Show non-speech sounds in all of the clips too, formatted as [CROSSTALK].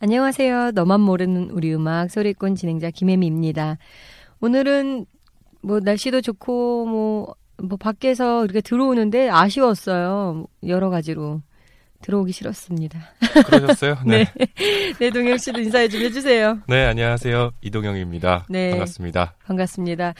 안녕하세요. 너만 모르는 우리 음악 소리꾼 진행자 김혜미입니다. 오늘은 뭐 날씨도 좋고 뭐, 뭐 밖에서 이렇게 들어오는데 아쉬웠어요. 여러 가지로. 들어오기 싫었습니다. 그러셨어요? [LAUGHS] 네. 네. 네, 동영 씨도 인사해 좀 해주세요. 네, 안녕하세요. 이동영입니다. 네. 반갑습니다. 반갑습니다.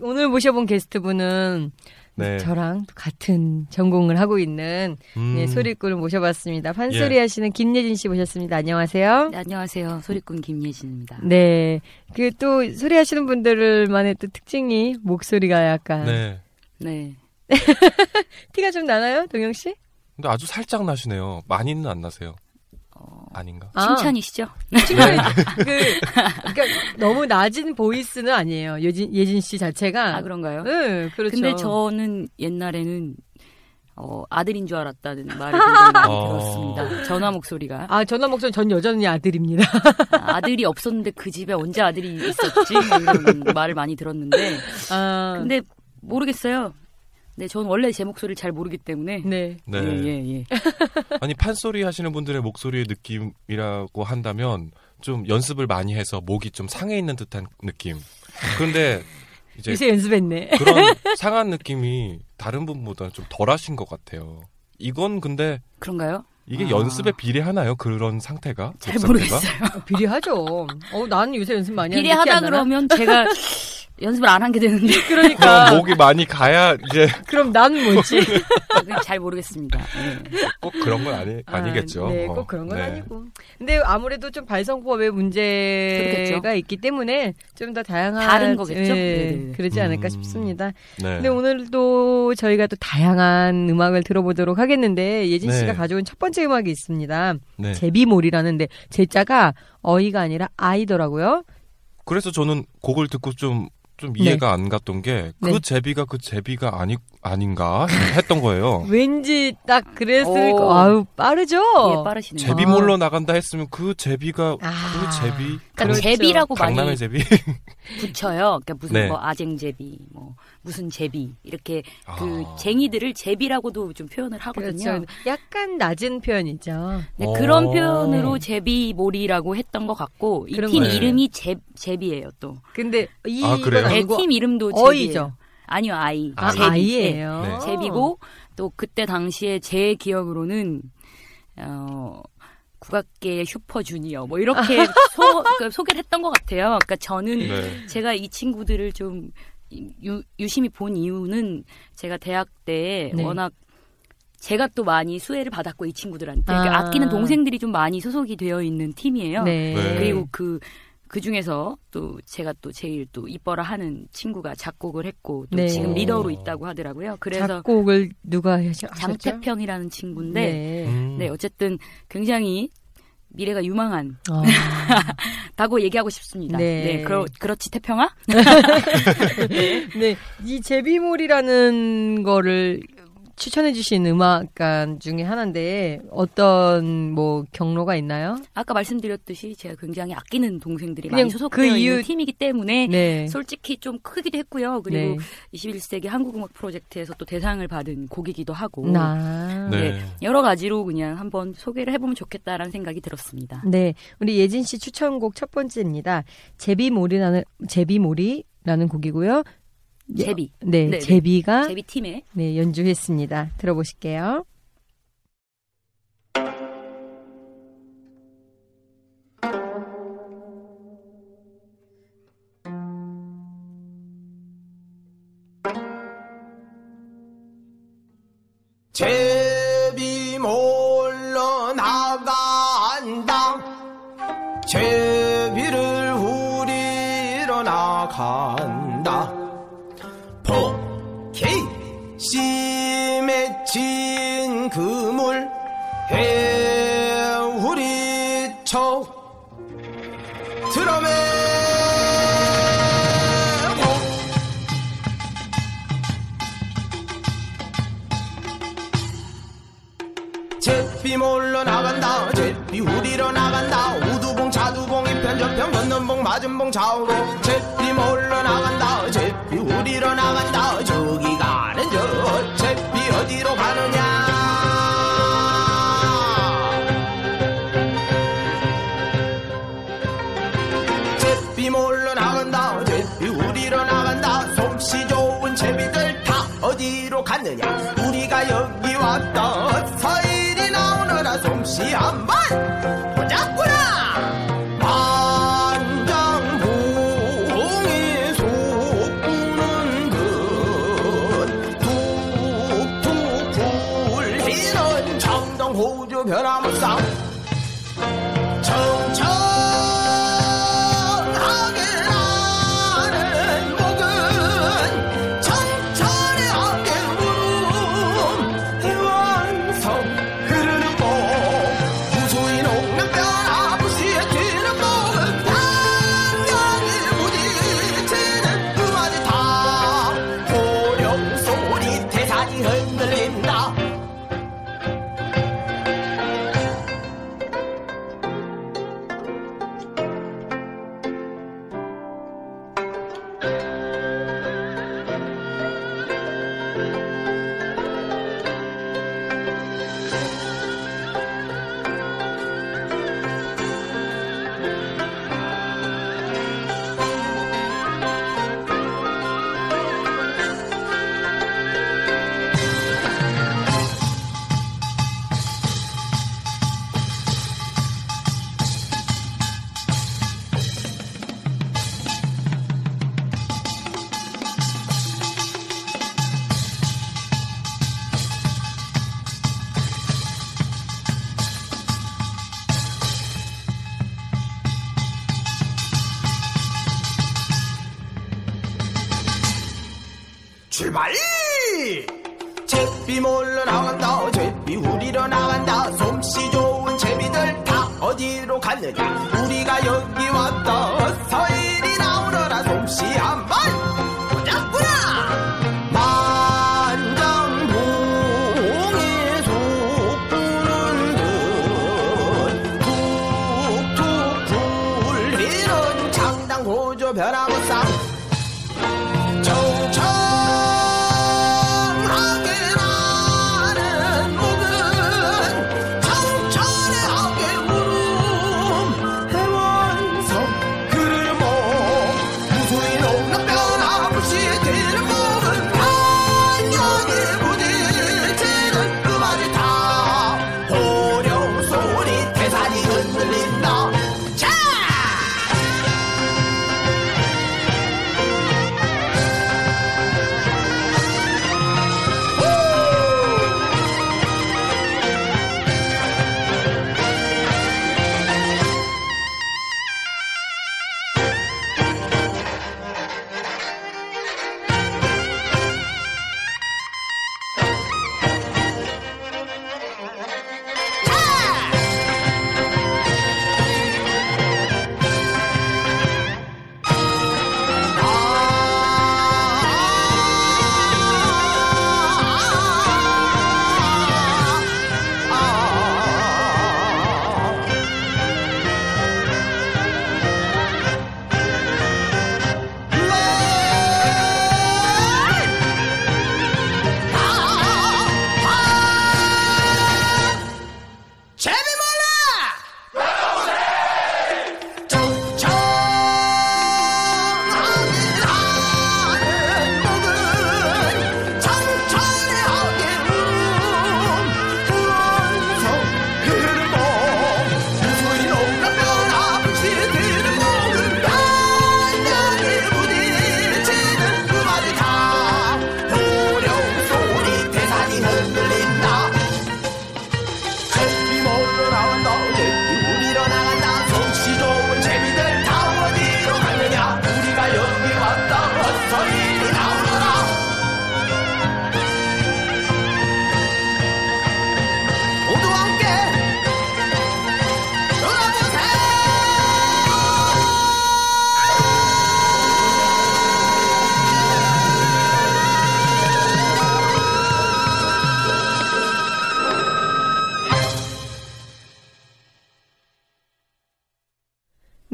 오늘 모셔본 게스트분은 네. 저랑 같은 전공을 하고 있는 음, 네, 소리꾼을 모셔봤습니다. 판소리 예. 하시는 김예진 씨 모셨습니다. 안녕하세요. 네, 안녕하세요. 소리꾼 김예진입니다. 네. 그 또 소리 하시는 분들만의 또 특징이 목소리가 약간 네. 네. [LAUGHS] 티가 좀 나나요, 동영 씨? 근데 아주 살짝 나시네요. 많이는 안 나세요. 어, 아닌가? 아. 칭찬이시죠? 칭찬이 그 그러니까 너무 낮은 보이스는 아니에요. 예진 예진 씨 자체가. 아, 그런가요? 네, 그렇죠. 근데 저는 옛날에는 어, 아들인 줄 알았다는 말을 굉장히 많이 [LAUGHS] 어. 들었습니다. 전화 목소리가. 아 전화 목소리 전 여전히 아들입니다. 아, 들이 없었는데 그 집에 언제 아들이 있었지? 뭐 이런 말을 많이 들었는데. 아, 근데 모르겠어요. 네, 전 원래 제 목소리를 잘 모르기 때문에. 네. 네. 예, 예, 예. [LAUGHS] 아니, 판소리 하시는 분들의 목소리의 느낌이라고 한다면 좀 연습을 많이 해서 목이 좀 상해 있는 듯한 느낌. 그런데 이제 요새 연습했네. 그런 [LAUGHS] 상한 느낌이 다른 분보다는 좀덜 하신 것 같아요. 이건 근데 그런가요? 이게 아. 연습에 비례하나요? 그런 상태가? 잘목 모르겠어요. 상태가? 비례하죠. 어, 나는 요새 연습 많이 하는데 비례하다? 그러면 제가 [LAUGHS] 연습을 안 하게 되는데. [LAUGHS] 그러니까 목이 많이 가야 이제 그럼 난 뭐지? 잘 모르겠습니다. 예. 꼭 그런 건 아니, 아니겠죠. 아, 네, 어, 꼭 그런 건 네. 아니고. 근데 아무래도 좀 발성법의 문제가 그렇겠죠. 있기 때문에 좀 더 다양한 다른 거겠죠? 예, 네네. 그러지 않을까 음. 싶습니다. 네. 근데 오늘도 저희가 또 다양한 음악을 들어보도록 하겠는데 예진 씨가 네. 가져온 첫 번째 음악이 있습니다. 네. 제비몰이라는데 제자가 어이가 아니라 아이더라고요. 그래서 저는 곡을 듣고 좀, 좀 네. 이해가 안 갔던 게, 그 네. 제비가 그 제비가 아니, 아닌가 했던 거예요. [LAUGHS] 왠지 딱 그랬을 오. 거. 아유 빠르죠. 예, 빠르시네요. 제비 몰러 나간다 했으면 그 제비가, 아. 그 제비. 그러니까 그렇죠. 제비라고 많이 강남의 제비? [LAUGHS] 붙여요. 그러니까 무슨 네. 뭐 아쟁제비, 뭐 무슨 제비 이렇게 그 아. 쟁이들을 제비라고도 좀 표현을 하거든요. 그렇죠. 약간 낮은 표현이죠. 네, 어. 그런 표현으로 제비몰이라고 했던 것 같고 이 팀. 이름이 제, 제비예요 또. 근데 이 아? 네, 이름도 제비예요. 어이죠. 아니요, 아이. 아, 제비. 아이예요. 네, 제비고 또 그때 당시에 제 기억으로는 어 국악계의 슈퍼주니어 뭐 이렇게 [LAUGHS] 소, 그 소개를 했던 것 같아요. 그러니까 저는 네. 제가 이 친구들을 좀 유, 유심히 본 이유는 제가 대학 때 네. 워낙 제가 또 많이 수혜를 받았고 이 친구들한테 아. 그 아끼는 동생들이 좀 많이 소속이 되어 있는 팀이에요. 네. 네. 그리고 그, 그 중에서 또 제가 또 제일 또 이뻐라 하는 친구가 작곡을 했고 또 네. 지금 오. 리더로 있다고 하더라고요. 그래서 작곡을 누가 하셨죠? 장태평이라는 친구인데 네. 네. 음. 어쨌든 굉장히 미래가 유망한 어. [LAUGHS] 다고 얘기하고 싶습니다. 네. 네, 그러, 그렇지 태평아? [LAUGHS] 네, 이 제비몰이라는 거를 추천해주신 음악관 중에 하나인데 어떤 뭐 경로가 있나요? 아까 말씀드렸듯이 제가 굉장히 아끼는 동생들이 많이 소속되어 그 이유- 있는 팀이기 때문에 네. 솔직히 좀 크기도 했고요. 그리고 네. 21세기 한국음악 프로젝트에서 또 대상을 받은 곡이기도 하고 나. 네. 네. 여러 가지로 그냥 한번 소개를 해보면 좋겠다라는 생각이 들었습니다. 네, 우리 예진 씨 추천곡 첫 번째입니다. 제비몰이라는 제비몰이 라는 곡이고요. 예, 제비. 네, 네, 네. 제비가 제비 팀의 네, 연주했습니다. 들어보실게요.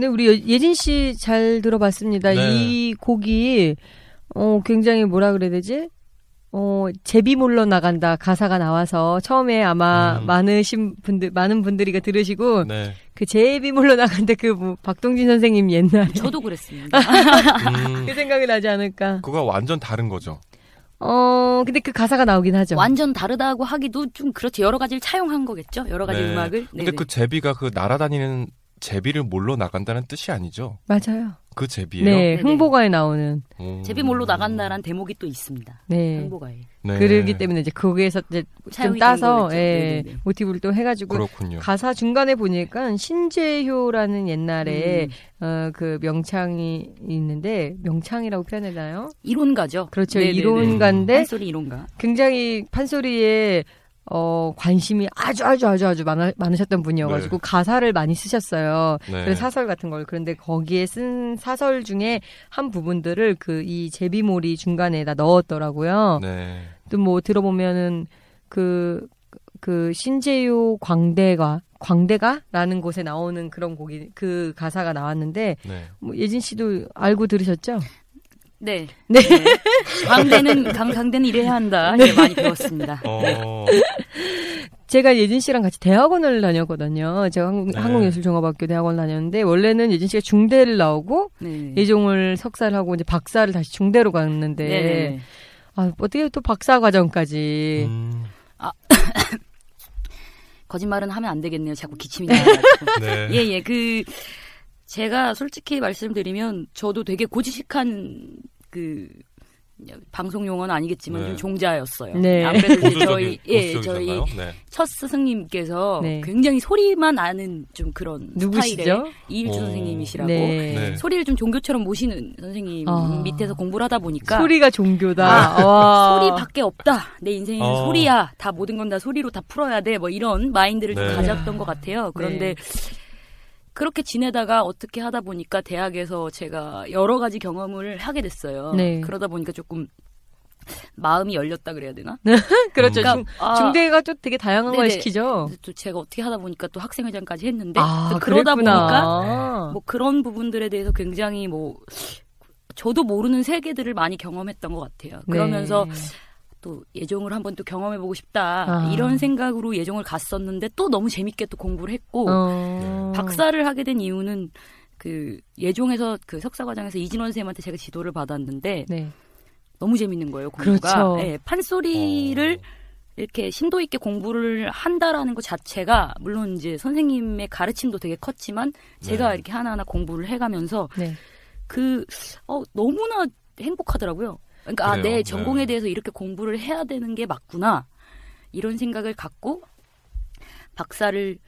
근데 우리 여- 예진 씨 잘 들어봤습니다. 네. 이 곡이 어 굉장히 뭐라 그래야 되지? 어 제비 몰러 나간다 가사가 나와서 처음에 아마 음. 많으신 분들 많은 분들이가 들으시고 네. 그 제비 몰러 나간다 그 뭐, 박동진 선생님 옛날에 저도 그랬습니다. [LAUGHS] 음, 그 생각이 나지 않을까. 그거 완전 다른 거죠. 어 근데 그 가사가 나오긴 하죠. 완전 다르다고 하기도 좀 그렇죠. 여러 가지를 차용한 거겠죠. 여러 가지 네. 음악을. 근데 네네. 그 제비가 그 날아다니는 제비를 몰러 나간다는 뜻이 아니죠. 맞아요. 그 제비예요. 네, 네네. 흥보가에 나오는 오. 제비 몰로 나간다란 대목이 또 있습니다. 네. 흥보가에. 네. 그러기 때문에 이제 거기에서 이제 좀 따서. 예, 네네네. 모티브를 또 해가지고 그렇군요. 가사 중간에 보니까 신재효라는 옛날에 음. 어, 그 명창이 있는데 명창이라고 표현하나요? 이론가죠. 그렇죠. 네네네. 이론가인데 한소리 이론가. 굉장히 판소리에 어, 관심이 아주 아주 아주 아주 많아, 많으셨던 분이어가지고 가사를 많이 쓰셨어요. 네. 그런 사설 같은 걸. 그런데 거기에 쓴 사설 중에 한 부분들을 그 이 제비몰이 중간에다 넣었더라고요. 네. 또뭐 들어보면은 그, 그 신재유 광대가, 광대가라는 곳에 나오는 그런 곡이, 그 가사가 나왔는데, 네. 뭐 예진 씨도 알고 들으셨죠? 네. 네. 강대는 강, 강대는 이래야 한다. 네. 많이 배웠습니다. 어, [LAUGHS] 제가 예진 씨랑 같이 대학원을 다녔거든요. 제가 한국, 네. 한국예술종합학교 대학원 다녔는데, 원래는 예진 씨가 중대를 나오고, 네. 예종을 석사를 하고, 이제 박사를 다시 중대로 갔는데, 네. 아, 어떻게 또 박사 과정까지. 음, [COUGHS] 거짓말은 하면 안 되겠네요. 자꾸 기침이 나가지고. 네. 예, 예. 그 제가 솔직히 말씀드리면 저도 되게 고지식한 그 방송 용어는 아니겠지만 네. 좀 종자였어요. 네. 아무래도 저희 예, 저희? 네. 첫 스승님께서 네. 굉장히 소리만 아는 좀 그런 누구시죠? 스타일의 이일주 어. 선생님이시라고 네. 네. 소리를 좀 종교처럼 모시는 선생님 아. 밑에서 공부를 하다 보니까 소리가 종교다. 와. 소리밖에 없다. 내 인생에는 어. 소리야. 다 모든 건 다 소리로 다 풀어야 돼. 뭐 이런 마인드를 좀 네. 가졌던 것 같아요. 그런데 그렇게 지내다가 어떻게 하다 보니까 대학에서 제가 여러 가지 경험을 하게 됐어요. 네. 그러다 보니까 조금 마음이 열렸다 그래야 되나? [LAUGHS] 그렇죠. 그러니까, 중, 아, 중대가 또 되게 다양한 걸 네네. 시키죠. 또 제가 어떻게 하다 보니까 또 학생회장까지 했는데 아, 또 그러다 그랬구나. 보니까 뭐 그런 부분들에 대해서 굉장히 뭐 저도 모르는 세계들을 많이 경험했던 것 같아요. 네. 그러면서 또 예종을 한번 또 경험해 보고 싶다 아. 이런 생각으로 예종을 갔었는데 또 너무 재밌게 또 공부를 했고 어. 박사를 하게 된 이유는 그 예종에서 그 석사 과정에서 이진원 선생님한테 제가 지도를 받았는데 네. 너무 재밌는 거예요 공부가 그렇죠. 예, 판소리를 이렇게 심도 있게 공부를 한다라는 것 자체가 물론 이제 선생님의 가르침도 되게 컸지만 제가 네. 이렇게 하나하나 공부를 해가면서 네. 그 어, 너무나 행복하더라고요. 그러니까 아. 내 전공에 네. 대해서 이렇게 공부를 해야 되는 게 맞구나 이런 생각을 갖고 박사를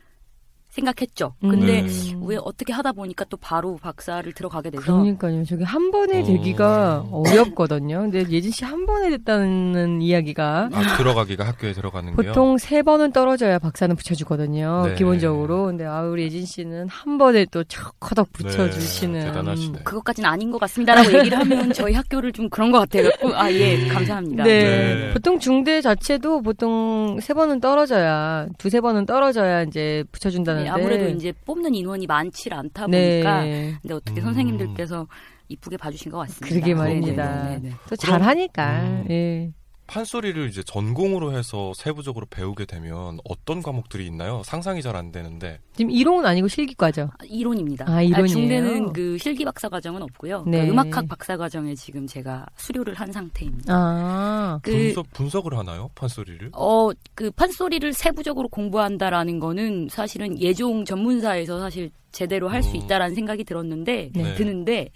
생각했죠. 근데 음. 왜 어떻게 하다 보니까 또 바로 박사를 들어가게 돼서 그러니까요. 저게 한 번에 어. 되기가 어렵거든요. 근데 예진 씨 한 번에 됐다는 이야기가 아, 들어가기가 학교에 들어가는 게요. 보통 세 번은 떨어져야 박사는 붙여주거든요. 네. 기본적으로. 근데 아 우리 예진 씨는 한 번에 또 척커덕 붙여주시는. 네, 대단하시네. 그것까지는 아닌 것 같습니다라고 얘기를 하면 저희 학교를 좀 그런 것 같아요. 아 예 감사합니다. 네. 네. 보통 중대 자체도 보통 세 번은 떨어져야 두세 번은 떨어져야 이제 붙여준다는데. 네, 아무래도 이제 뽑는 인원이 많지 않다 네. 보니까 근데 어떻게 음. 선생님들께서 이쁘게 봐주신 것 같습니다. 그러게 말입니다. 네네네네. 또 잘하니까. 음. 예. 판소리를 이제 전공으로 해서 세부적으로 배우게 되면 어떤 과목들이 있나요? 상상이 잘 안 되는데. 지금 이론은 아니고 실기과죠. 아, 이론입니다. 아, 이론이에요? 중대는 그 실기 박사 과정은 없고요. 네. 그 음악학 박사 과정에 지금 제가 수료를 한 상태입니다. 아. 그 분석 분석을 하나요? 판소리를? 어, 그 판소리를 세부적으로 공부한다라는 거는 사실은 예종 전문사에서 사실 제대로 할수 음. 있다라는 생각이 들었는데, 네. 드는데,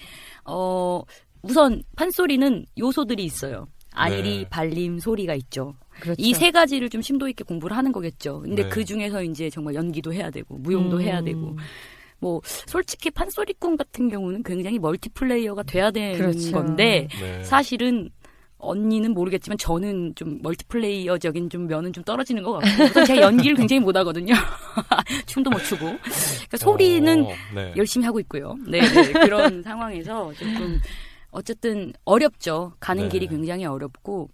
어, 우선 판소리는 요소들이 있어요. 안일이, 네. 발림, 소리가 있죠. 그렇죠. 이세 가지를 좀 심도 있게 공부를 하는 거겠죠. 근데 네. 그 중에서 이제 정말 연기도 해야 되고 무용도 음. 해야 되고 뭐 솔직히 판소리꾼 같은 경우는 굉장히 멀티플레이어가 돼야 되는 그렇죠. 건데 네. 사실은 언니는 모르겠지만 저는 좀 멀티플레이어적인 좀 면은 좀 떨어지는 것 같고 우선 제가 연기를 굉장히 못하거든요. [LAUGHS] 춤도 못 추고 그러니까 소리는 어, 네. 열심히 하고 있고요. 네, 네. 그런 상황에서 조금 어쨌든 어렵죠. 가는 네. 길이 굉장히 어렵고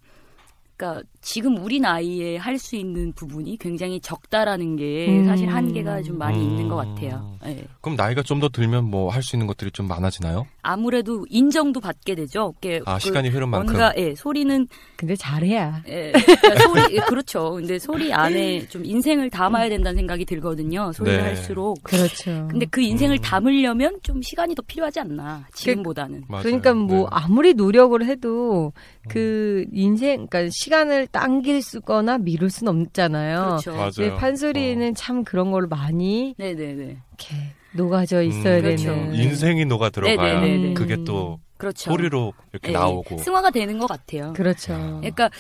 그러니까 지금 우리 나이에 할 수 있는 부분이 굉장히 적다라는 게 음. 사실 한계가 좀 많이 음. 있는 것 같아요. 네. 그럼 나이가 좀 더 들면 뭐 할 수 있는 것들이 좀 많아지나요? 아무래도 인정도 받게 되죠. 아 그 시간이 흐른 만큼. 뭔가 예, 소리는 근데 잘해야. 예, 그러니까 소리 예, 그렇죠. 근데 소리 안에 [LAUGHS] 좀 인생을 담아야 된다는 생각이 들거든요. 소리를 네. 할수록. 그렇죠. 근데 그 인생을 음. 담으려면 좀 시간이 더 필요하지 않나 지금보다는. 맞아요. 그러니까 뭐 네. 아무리 노력을 해도 그 인생, 그러니까 시간을 당길 수거나 미룰 수는 없잖아요. 그렇죠. 맞아요. 근데 판소리는 참 그런 걸 많이 네네네. 이렇게 녹아져 있어야 음, 그렇죠. 되는. 인생이 녹아 들어가야 네네네네. 그게 또 그렇죠. 소리로 이렇게 예, 나오고. 승화가 되는 것 같아요. 그렇죠. 그러니까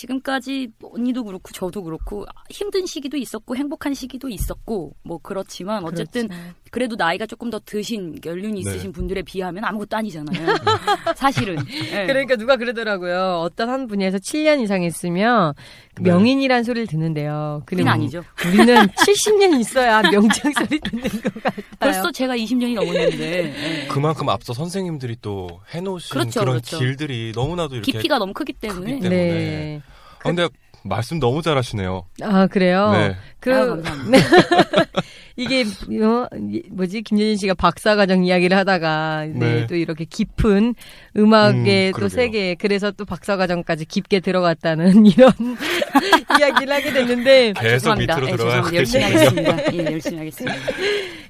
지금까지 언니도 그렇고 저도 그렇고 힘든 시기도 있었고 행복한 시기도 있었고 뭐 그렇지만 어쨌든 그렇죠. 그래도 나이가 조금 더 드신 연륜이 네. 있으신 분들에 비하면 아무것도 아니잖아요. [LAUGHS] 사실은. 예. 그러니까 누가 그러더라고요. 어떤 한 분야에서 7년 이상 했으면 그 네. 명인이란 소리를 듣는데요. 그건 그리고 아니죠. 우리는 [LAUGHS] 70년 있어야 명창 소리 듣는 것 같아요. 벌써 제가 20년이 넘었는데 예. 그만큼 앞서 선생님들이 또 해놓으신 그렇죠, 그런 그렇죠. 길들이 너무나도 이렇게. 깊이가 너무 크기 때문에. 크기 때문에. 네. 아, 근데 말씀 너무 잘하시네요. 아 그래요. 네. 그 감사합니다. [LAUGHS] 이게 어, 이- 뭐지 김예진 씨가 박사과정 이야기를 하다가 네, 네. 또 이렇게 깊은 음악의 음, 또. 세계 그래서 또 박사과정까지 깊게 들어갔다는 [LAUGHS] 이런 [LAUGHS] 이야기를 하게 됐는데 계속 죄송합니다. 밑으로 예, 들어가고 죄송합니다. 열심히. 하겠습니다. 예, 열심히 하겠습니다.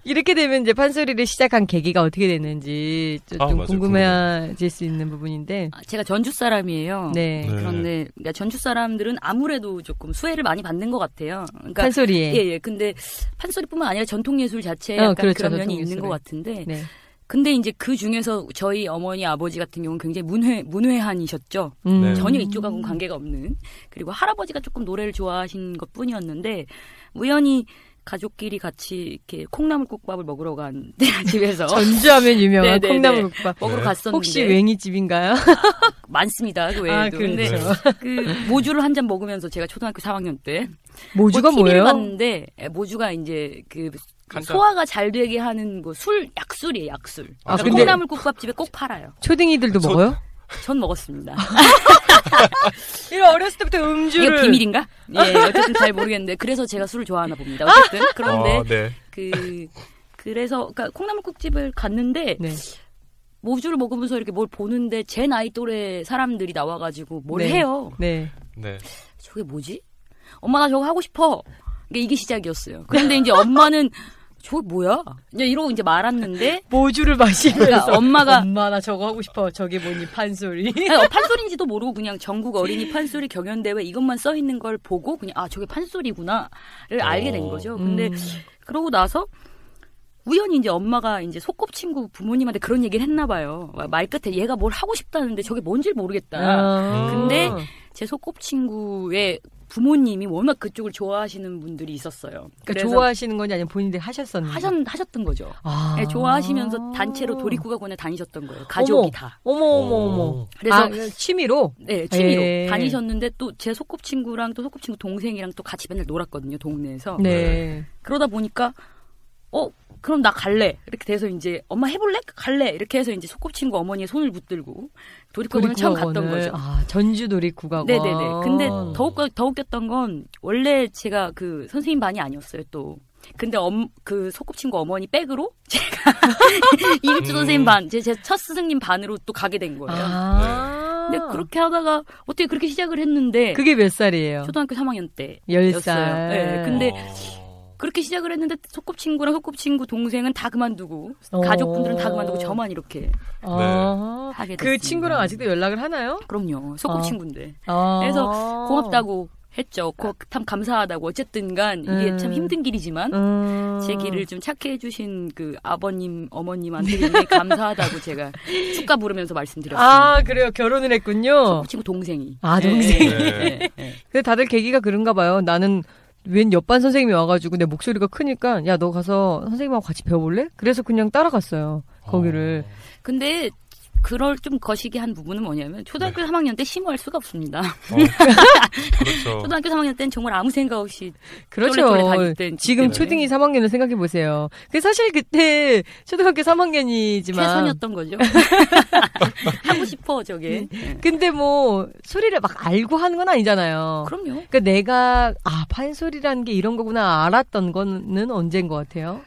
이렇게 되면 이제 판소리를 시작한 계기가 어떻게 됐는지 좀, 아, 좀. 궁금해질 수 있는 부분인데 아, 제가 전주 사람이에요. 네, 네. 그런데 그러니까 전주 사람들은 아무래도 조금 수혜를 많이 받는 것 같아요. 그러니까 판소리에 예, 예. 근데 판소리뿐만 아니라 전통 예술 자체에 어, 약간 그렇죠, 그런 면이 전통 있는 예술에. 것 같은데. 네. 근데 이제 그 중에서 저희 어머니 아버지 같은 경우는 굉장히 문외 문외한이셨죠. 음. 네. 전혀 이쪽하고는 관계가 없는. 그리고 할아버지가 조금 노래를 좋아하신 것 뿐이었는데 우연히 가족끼리 같이 이렇게 콩나물국밥을 먹으러 간 [LAUGHS] 집에서 전주하면 유명한 네, 네, 콩나물국밥. 먹으러 네. 갔었는데 혹시 맹이집인가요? [LAUGHS] 많습니다. 그 아, 외에도. 근데 그렇죠. 그 모주를 한 잔 먹으면서 제가 초등학교 3학년 때 모주가 뭐 뭐예요? 봤는데 에, 모주가 이제 그한 잔. 소화가 잘 되게 하는 뭐 술 약술이에요 약술. 아, 그러니까 근데- 콩나물국밥집에 꼭 팔아요. 초딩이들도 소- 먹어요? 전 먹었습니다. [LAUGHS] 이런 어렸을 때부터 음주를 이거 비밀인가? 예, [LAUGHS] 어쨌든 잘 모르겠는데 그래서 제가 술을 좋아하나 봅니다. 어쨌든 [LAUGHS] 그런데 어, 네. 그 그래서 그러니까 콩나물국집을 갔는데 네. 모주를 먹으면서 이렇게 뭘 보는데 제 나이 또래 사람들이 나와가지고 뭘 네. 해요. 네. 네. 저게 뭐지? 엄마 나 저거 하고 싶어. 이게, 이게 시작이었어요. 그런데 이제 엄마는 저게 뭐야? 이제 이러고 이제 말았는데 [LAUGHS] 모주를 마시면서 그러니까 엄마가 엄마 나 저거 하고 싶어. 저게 뭐니 판소리. 아니, 어, 판소리인지도 모르고 그냥 전국 어린이 [LAUGHS] 판소리 경연대회 이것만 써 있는 걸 보고 그냥 아 저게 판소리구나를 알게 된 어. 거죠. 근데 음. 그러고 나서 우연히 이제 엄마가 이제 소꿉친구 부모님한테 그런 얘기를 했나 봐요. 말 끝에 얘가 뭘 하고 싶다는데 저게 뭔지 모르겠다. 아. 근데 제 소꿉친구의 부모님이 워낙 그쪽을 좋아하시는 분들이 있었어요. 그러니까 좋아하시는 건지 아니면 본인들이 하셨었는지. 하셨, 하셨던 거죠. 아. 네, 좋아하시면서 단체로 도립국악원에 다니셨던 거예요. 가족이 어머. 다. 어머 어머 어머. 그래서 아, 취미로. 네, 취미로 예. 다니셨는데 또 제 소꿉친구랑 또 소꿉친구 동생이랑 또 같이 맨날 놀았거든요, 동네에서. 네. 그러다 보니까 어, 그럼 나 갈래. 이렇게 돼서 이제 엄마 해볼래? 갈래. 이렇게 해서 이제 소꿉친구 어머니의 손을 붙들고 도립국악원에 처음 갔던 도립국악원을. 거죠. 아 전주 도립국악원. 네네네. 근데 더욱 더 웃겼던 건 원래 제가 그 선생님 반이 아니었어요 또. 근데 엄, 그 소꿉친구 어머니 백으로 [LAUGHS] 제가 [LAUGHS] 이일주 음. 선생님 반, 제 첫 스승님 반으로 또 가게 된 거예요. 아. 근데 그렇게 하다가 어떻게 그렇게 시작을 했는데 그게 몇 살이에요? 초등학교 3학년 때. 열 였어요. 살. 네, 근데 어. 그렇게 시작을 했는데 소꿉친구랑 소꿉친구 동생은 다 그만두고 어. 가족분들은 다 그만두고 저만 이렇게 아. 하게 됐습니다. 그 친구랑 아직도 연락을 하나요? 그럼요. 소꿉친구인데. 아. 그래서 고맙다고 했죠. 그거 참 감사하다고. 어쨌든간 이게 음. 참 힘든 길이지만 음. 제 길을 좀 착해 해주신 그 아버님, 어머님한테 굉장히 감사하다고 제가 [LAUGHS] 축가 부르면서 말씀드렸습니다. 아, 그래요. 결혼을 했군요. 그 친구 동생이. 아, 예, 동생이. 예, 예, 예. 근데 다들 계기가 그런가 봐요. 나는 웬 옆반 선생님이 와가지고 내 목소리가 크니까 야 너 가서 선생님하고 같이 배워볼래? 그래서 그냥 따라갔어요. 거기를. 근데 그럴 좀 거시기 한 부분은 뭐냐면 초등학교 3학년 때 심호할 수가 없습니다. 어, [LAUGHS] 그렇죠. 초등학교 3학년 때는 정말 아무 생각 없이 그렇죠. 지금. 초등이 3학년을 생각해 보세요. 그 사실 그때 초등학교 3학년이지만 최선이었던 거죠. [LAUGHS] 하고 싶어 저게. 예. 근데 뭐 소리를 막 알고 하는 건 아니잖아요. 그럼요. 그러니까 내가 아 판소리라는 게 이런 거구나 알았던 거는 언제인 것 같아요?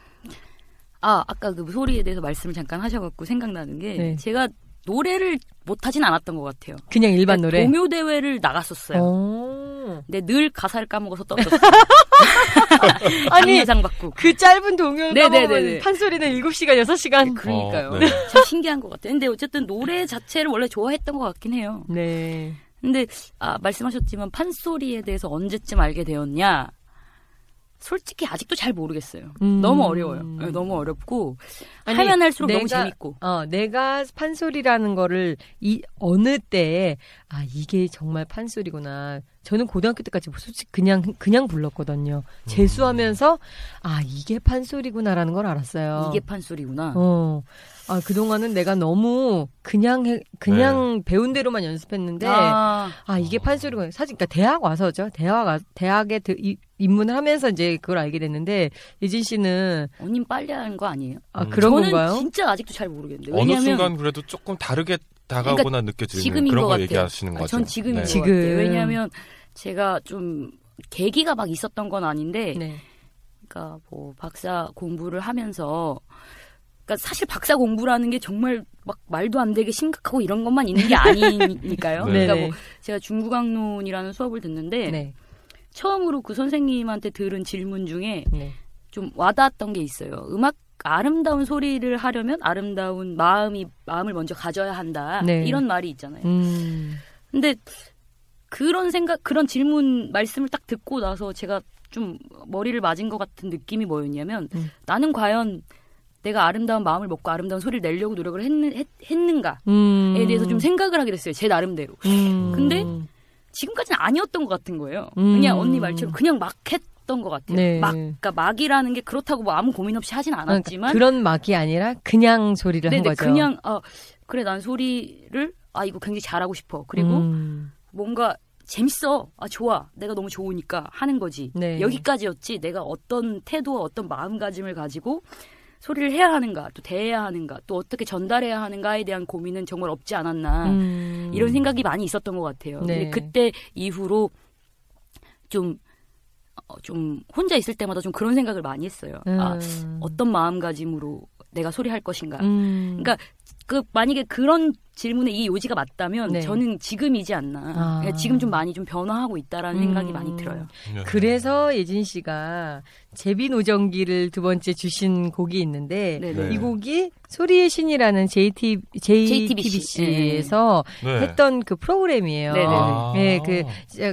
아 아까 그 소리에 대해서 말씀을 잠깐 하셔갖고 생각나는 게 네. 제가 노래를 못하진 않았던 것 같아요. 그냥 일반 그러니까 노래. 동요 대회를 나갔었어요. 어. 근데 늘 가사를 까먹어서 떨어졌어요. [LAUGHS] 아니 장려상 받고. 그 짧은 동요 네네네네. 까먹은 판소리는 7시간 6시간. 그러니까요. 어, 네. [LAUGHS] 참 신기한 것 같아요. 근데 어쨌든 노래 자체를 원래 좋아했던 것 같긴 해요. 네. 근데 아, 말씀하셨지만 판소리에 대해서 언제쯤 알게 되었냐? 솔직히 아직도 잘 모르겠어요. 음. 너무 어려워요. 네, 너무 어렵고 아니, 하면 할수록 너무 내가- 재밌고. 어, 내가 판소리라는 거를 이 어느 때에 아 이게 정말 판소리구나. 저는 고등학교 때까지 솔직히 그냥 그냥 불렀거든요. 재수하면서 아 이게 판소리구나라는 걸 알았어요. 이게 판소리구나. 어. 아 그동안은 내가 너무 그냥 해, 그냥 배운 대로만 연습했는데 아, 아, 이게 판소리구나. 사실 그러니까 대학 와서죠. 대학 와- 대학에 드- 이- 입문을 하면서 이제 그걸 알게 됐는데 예진 씨는 언님 빨리 하는 거 아니에요? 아 음. 그런 저는 건가요? 진짜 아직도 잘 모르겠는데. 어느 왜냐면 순간 그래도 조금 다르게 다가오거나 느껴지는 지금인 그런 것거 같아요. 얘기하시는 아, 거죠. 전 지금인 네. 것 지금. 같아요. 왜냐하면 제가 좀 계기가 막 있었던 건 아닌데, 네. 그러니까 뭐 박사 공부를 하면서, 그러니까 사실 박사 공부라는 게 정말 막 말도 안 되게 심각하고 이런 것만 있는 게 [LAUGHS] 아니니까요. 네. 그러니까. 뭐 제가 중국학론이라는 수업을 듣는데 네. 처음으로 그 선생님한테 들은 질문 중에 네. 좀 와닿았던 게 있어요. 음악 아름다운 소리를 하려면 아름다운 마음이 마음을 먼저 가져야 한다. 네. 이런 말이 있잖아요. 음. 근데 그런 생각, 그런 질문 말씀을 딱 듣고 나서 제가 좀 머리를 맞은 것 같은 느낌이 뭐였냐면 음. 나는 과연 내가 아름다운 마음을 먹고 아름다운 소리를 내려고 노력을 했는, 했, 했는가에 음. 대해서 좀 생각을 하게 됐어요. 제 나름대로. 음. 근데 지금까지는 아니었던 것 같은 거예요. 음. 그냥 언니 말처럼 그냥 막 했 던 것 같아요. 네. 막, 그러니까 막이라는 게 그렇다고 뭐 아무 고민 없이 하진 그러니까 않았지만 그런 막이 아니라 그냥 소리를 한 네네, 거죠. 그냥 아 그래 난 소리를 아 이거 굉장히 잘하고 싶어. 그리고 음. 뭔가 재밌어. 아, 좋아. 내가 너무 좋으니까 하는 거지. 네. 여기까지였지. 내가 어떤 태도와 어떤 마음가짐을 가지고 소리를 해야 하는가, 또 대해야 하는가, 또 어떻게 전달해야 하는가에 대한 고민은 정말 없지 않았나. 음. 이런 생각이 많이 있었던 것 같아요. 네. 근데 그때 이후로 좀, 어, 좀 혼자 있을 때마다 좀 그런 생각을 많이 했어요. 아, 음. 어떤 마음가짐으로 내가 소리할 것인가. 음. 그러니까 그 만약에 그런 질문에 이 요지가 맞다면 네. 저는 지금이지 않나. 아. 그러니까 지금 좀 많이 좀 변화하고 있다라는 음. 생각이 많이 들어요. 네. 그래서 예진 씨가 제비 노정기를 두 번째 주신 곡이 있는데 네네. 네. 이 곡이 소리의 신이라는 JT, JTBC에서 네. 했던 그 프로그램이에요. 아. 네, 그,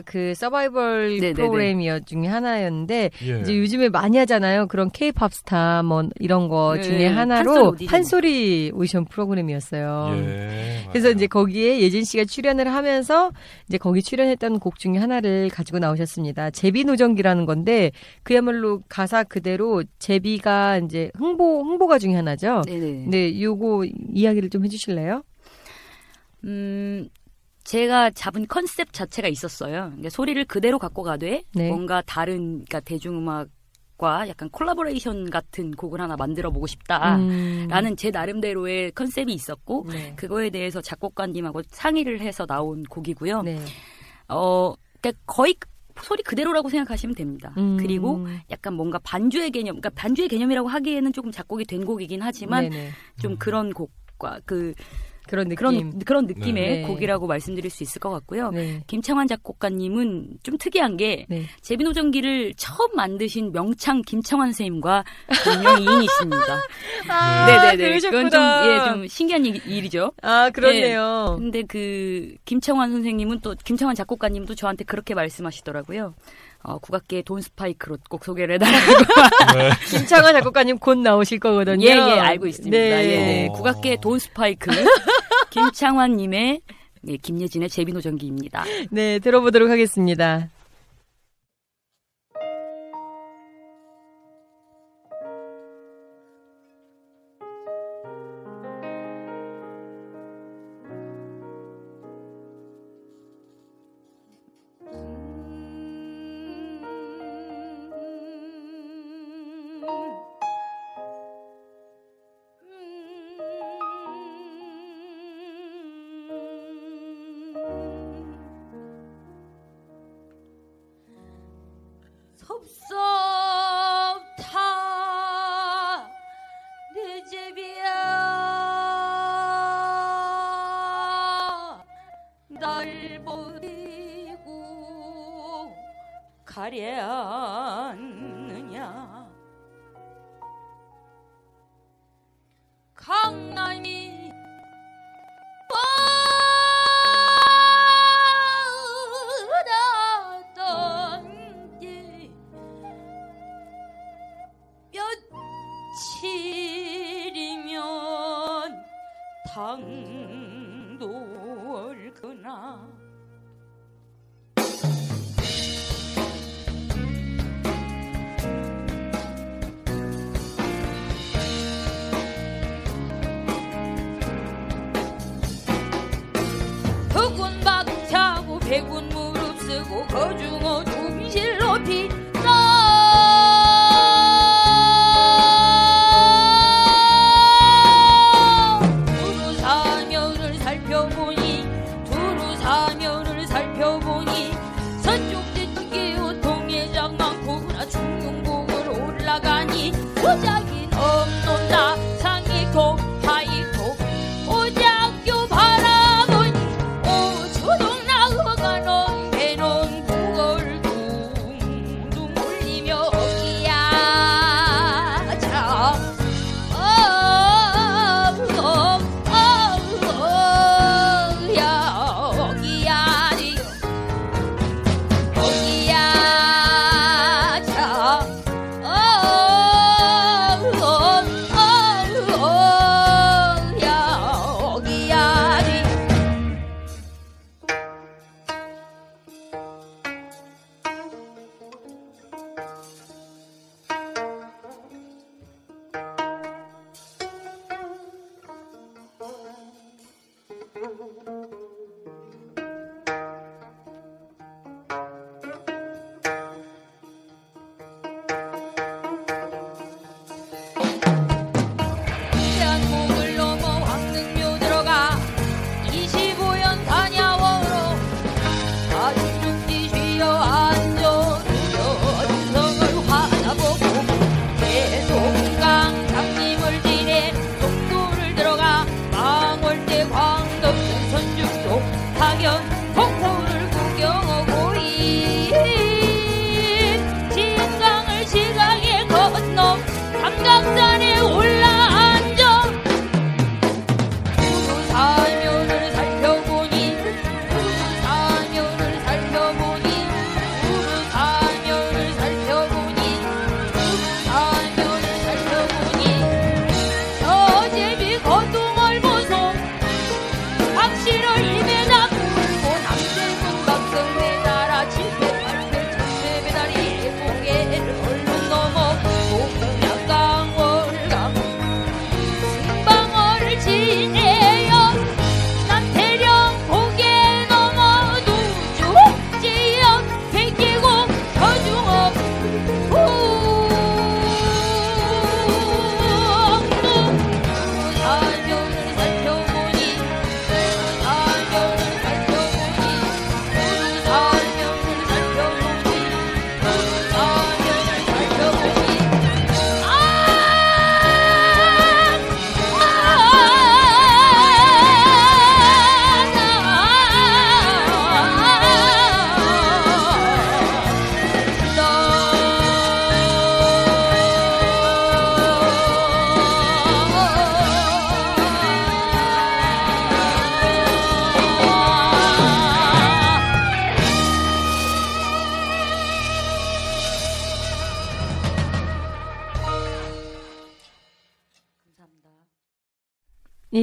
그 서바이벌 네네네. 프로그램 중에 하나였는데 예. 이제 요즘에 많이 하잖아요. 그런 K-팝 스타 뭐 이런 거 네, 중에 하나로 판소리 오디션. 판소리 오디션 프로그램이었어요. 예, 그래서 맞아요. 이제 거기에 예진 씨가 출연을 하면서 이제 거기 출연했던 곡 중에 하나를 가지고 나오셨습니다. 제비 노정기라는 건데 그야말로 가사 그대로 제비가 이제 흥보 흥보가 중에 하나죠. 네네. 네, 요거 이야기를 좀 해주실래요? 음, 제가 잡은 컨셉 자체가 있었어요. 그러니까 소리를 그대로 갖고 가되 네. 뭔가 다른 그러니까 대중음악 과 약간 콜라보레이션 같은 곡을 하나 만들어 보고 싶다라는 음. 제 나름대로의 컨셉이 있었고 네. 그거에 대해서 작곡가님하고 상의를 해서 나온 곡이고요. 네. 어, 그러니까 거의 소리 그대로라고 생각하시면 됩니다. 음. 그리고 약간 뭔가 반주의 개념, 그러니까 반주의 개념이라고 하기에는 조금 작곡이 된 곡이긴 하지만 네네. 좀 그런 곡과 그 그런 느낌. 그런 그런 느낌의 네. 곡이라고 말씀드릴 수 있을 것 같고요. 네. 김창완 작곡가님은 좀 특이한 게 네. 제비노전기를 처음 만드신 명창 김창완 선생님과 동명이인이십니다. [LAUGHS] 아, 네네네. 그건 좀. 예, 좀 신기한 일- 일이죠. 아, 그렇네요. 근데 그 김창완 선생님은 또 김창완 작곡가님도 저한테 그렇게 말씀하시더라고요. 어, 국악계 돈 스파이크로 꼭 소개를 해달라고. [LAUGHS] 김창완 작곡가님 곧 나오실 거거든요. 예, 예, 알고 있습니다. 네. 예, 네. 국악계 돈 스파이크 김창완님의 네, 김예진의 제비노전기입니다. 네, 들어보도록 하겠습니다. 제비야 날 버리고 가랴 당돌거나. 흑운 박차고 백운 무릎 쓰고 거중어 중실 높이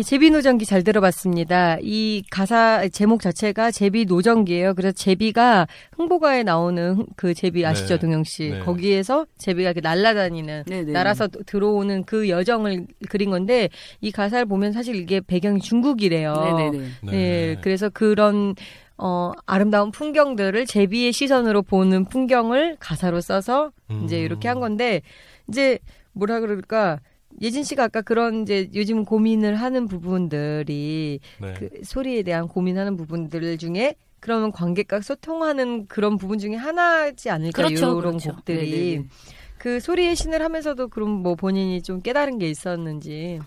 제비 노정기 잘 들어봤습니다. 이 가사 제목 자체가 제비 노정기예요. 그래서 제비가 흥보가에 나오는 흥- 그 제비 아시죠, 네. 동영 씨? 네. 거기에서 제비가 이렇게 날아다니는 네네. 날아서 들어오는 그 여정을 그린 건데 이 가사를 보면 사실 이게 배경이 중국이래요. 네네네. 네. 그래서 그런 어 아름다운 풍경들을 제비의 시선으로 보는 풍경을 가사로 써서 이제 음. 이렇게 한 건데 이제 뭐라 그럴까 예진 씨가 아까 그런 이제 요즘 고민을 하는 부분들이 네. 그 소리에 대한 고민하는 부분들 중에 그러면 관객과 소통하는 그런 부분 중에 하나지 않을까 그렇죠, 이런 그렇죠. 곡들이 네네네. 그 소리의 신을 하면서도 그럼 뭐 본인이 좀 깨달은 게 있었는지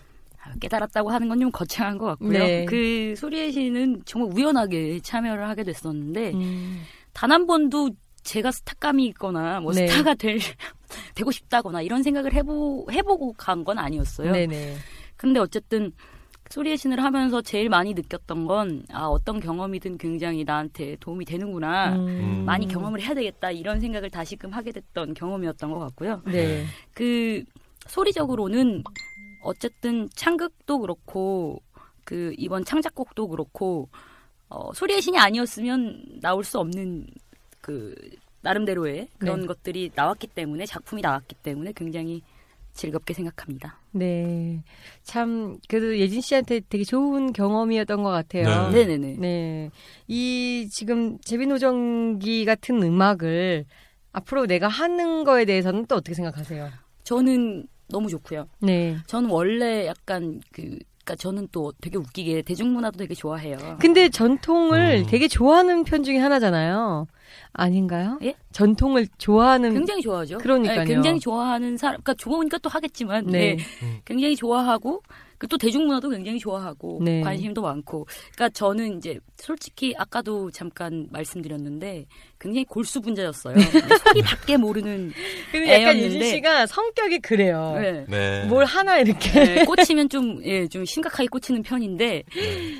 아, 깨달았다고 하는 건 좀 거창한 것 같고요. 네. 그 소리의 시는 정말 우연하게 참여를 하게 됐었는데 음. 단한 번도 제가 스타감이 있거나 뭐 네. 스타가 될 [LAUGHS] 되고 싶다거나 이런 생각을 해보 해보고 간 건 아니었어요. 네네 근데 어쨌든 소리의 신을 하면서 제일 많이 느꼈던 건 아, 어떤 경험이든 굉장히 나한테 도움이 되는구나. 음. 많이 경험을 해야 되겠다 이런 생각을 다시금 하게 됐던 경험이었던 것 같고요. 네. 그 소리적으로는 어쨌든 창극도 그렇고 그 이번 창작곡도 그렇고 어, 소리의 신이 아니었으면 나올 수 없는 그 나름대로의 그런 네. 것들이 나왔기 때문에 작품이 나왔기 때문에 굉장히 즐겁게 생각합니다. 네. 참, 그래도 예진 씨한테 되게 좋은 경험이었던 것 같아요. 네. 네네네. 네. 이 지금 제비노정기 같은 음악을 앞으로 내가 하는 거에 대해서는 또 어떻게 생각하세요? 저는 너무 좋고요. 네. 저는 원래 약간 그 그러니까 저는 또 되게 웃기게 대중문화도 되게 좋아해요. 근데 전통을 음. 되게 좋아하는 편 중에 하나잖아요. 아닌가요? 예? 전통을 좋아하는 굉장히 좋아하죠. 그러니까요. 네, 굉장히 좋아하는 사람, 그러니까 좋으니까 또 하겠지만, 네. 네. 굉장히 좋아하고, 그 또 대중문화도 굉장히 좋아하고, 네. 관심도 많고. 그러니까 저는 이제 솔직히 아까도 잠깐 말씀드렸는데, 굉장히 골수 분자였어요. 소리 밖에 모르는. 근데 약간 애였는데. 예진 씨가 성격이 그래요. 네. 네. 뭘 하나 이렇게 네, 꽂히면 좀, 예, 좀 심각하게 꽂히는 편인데,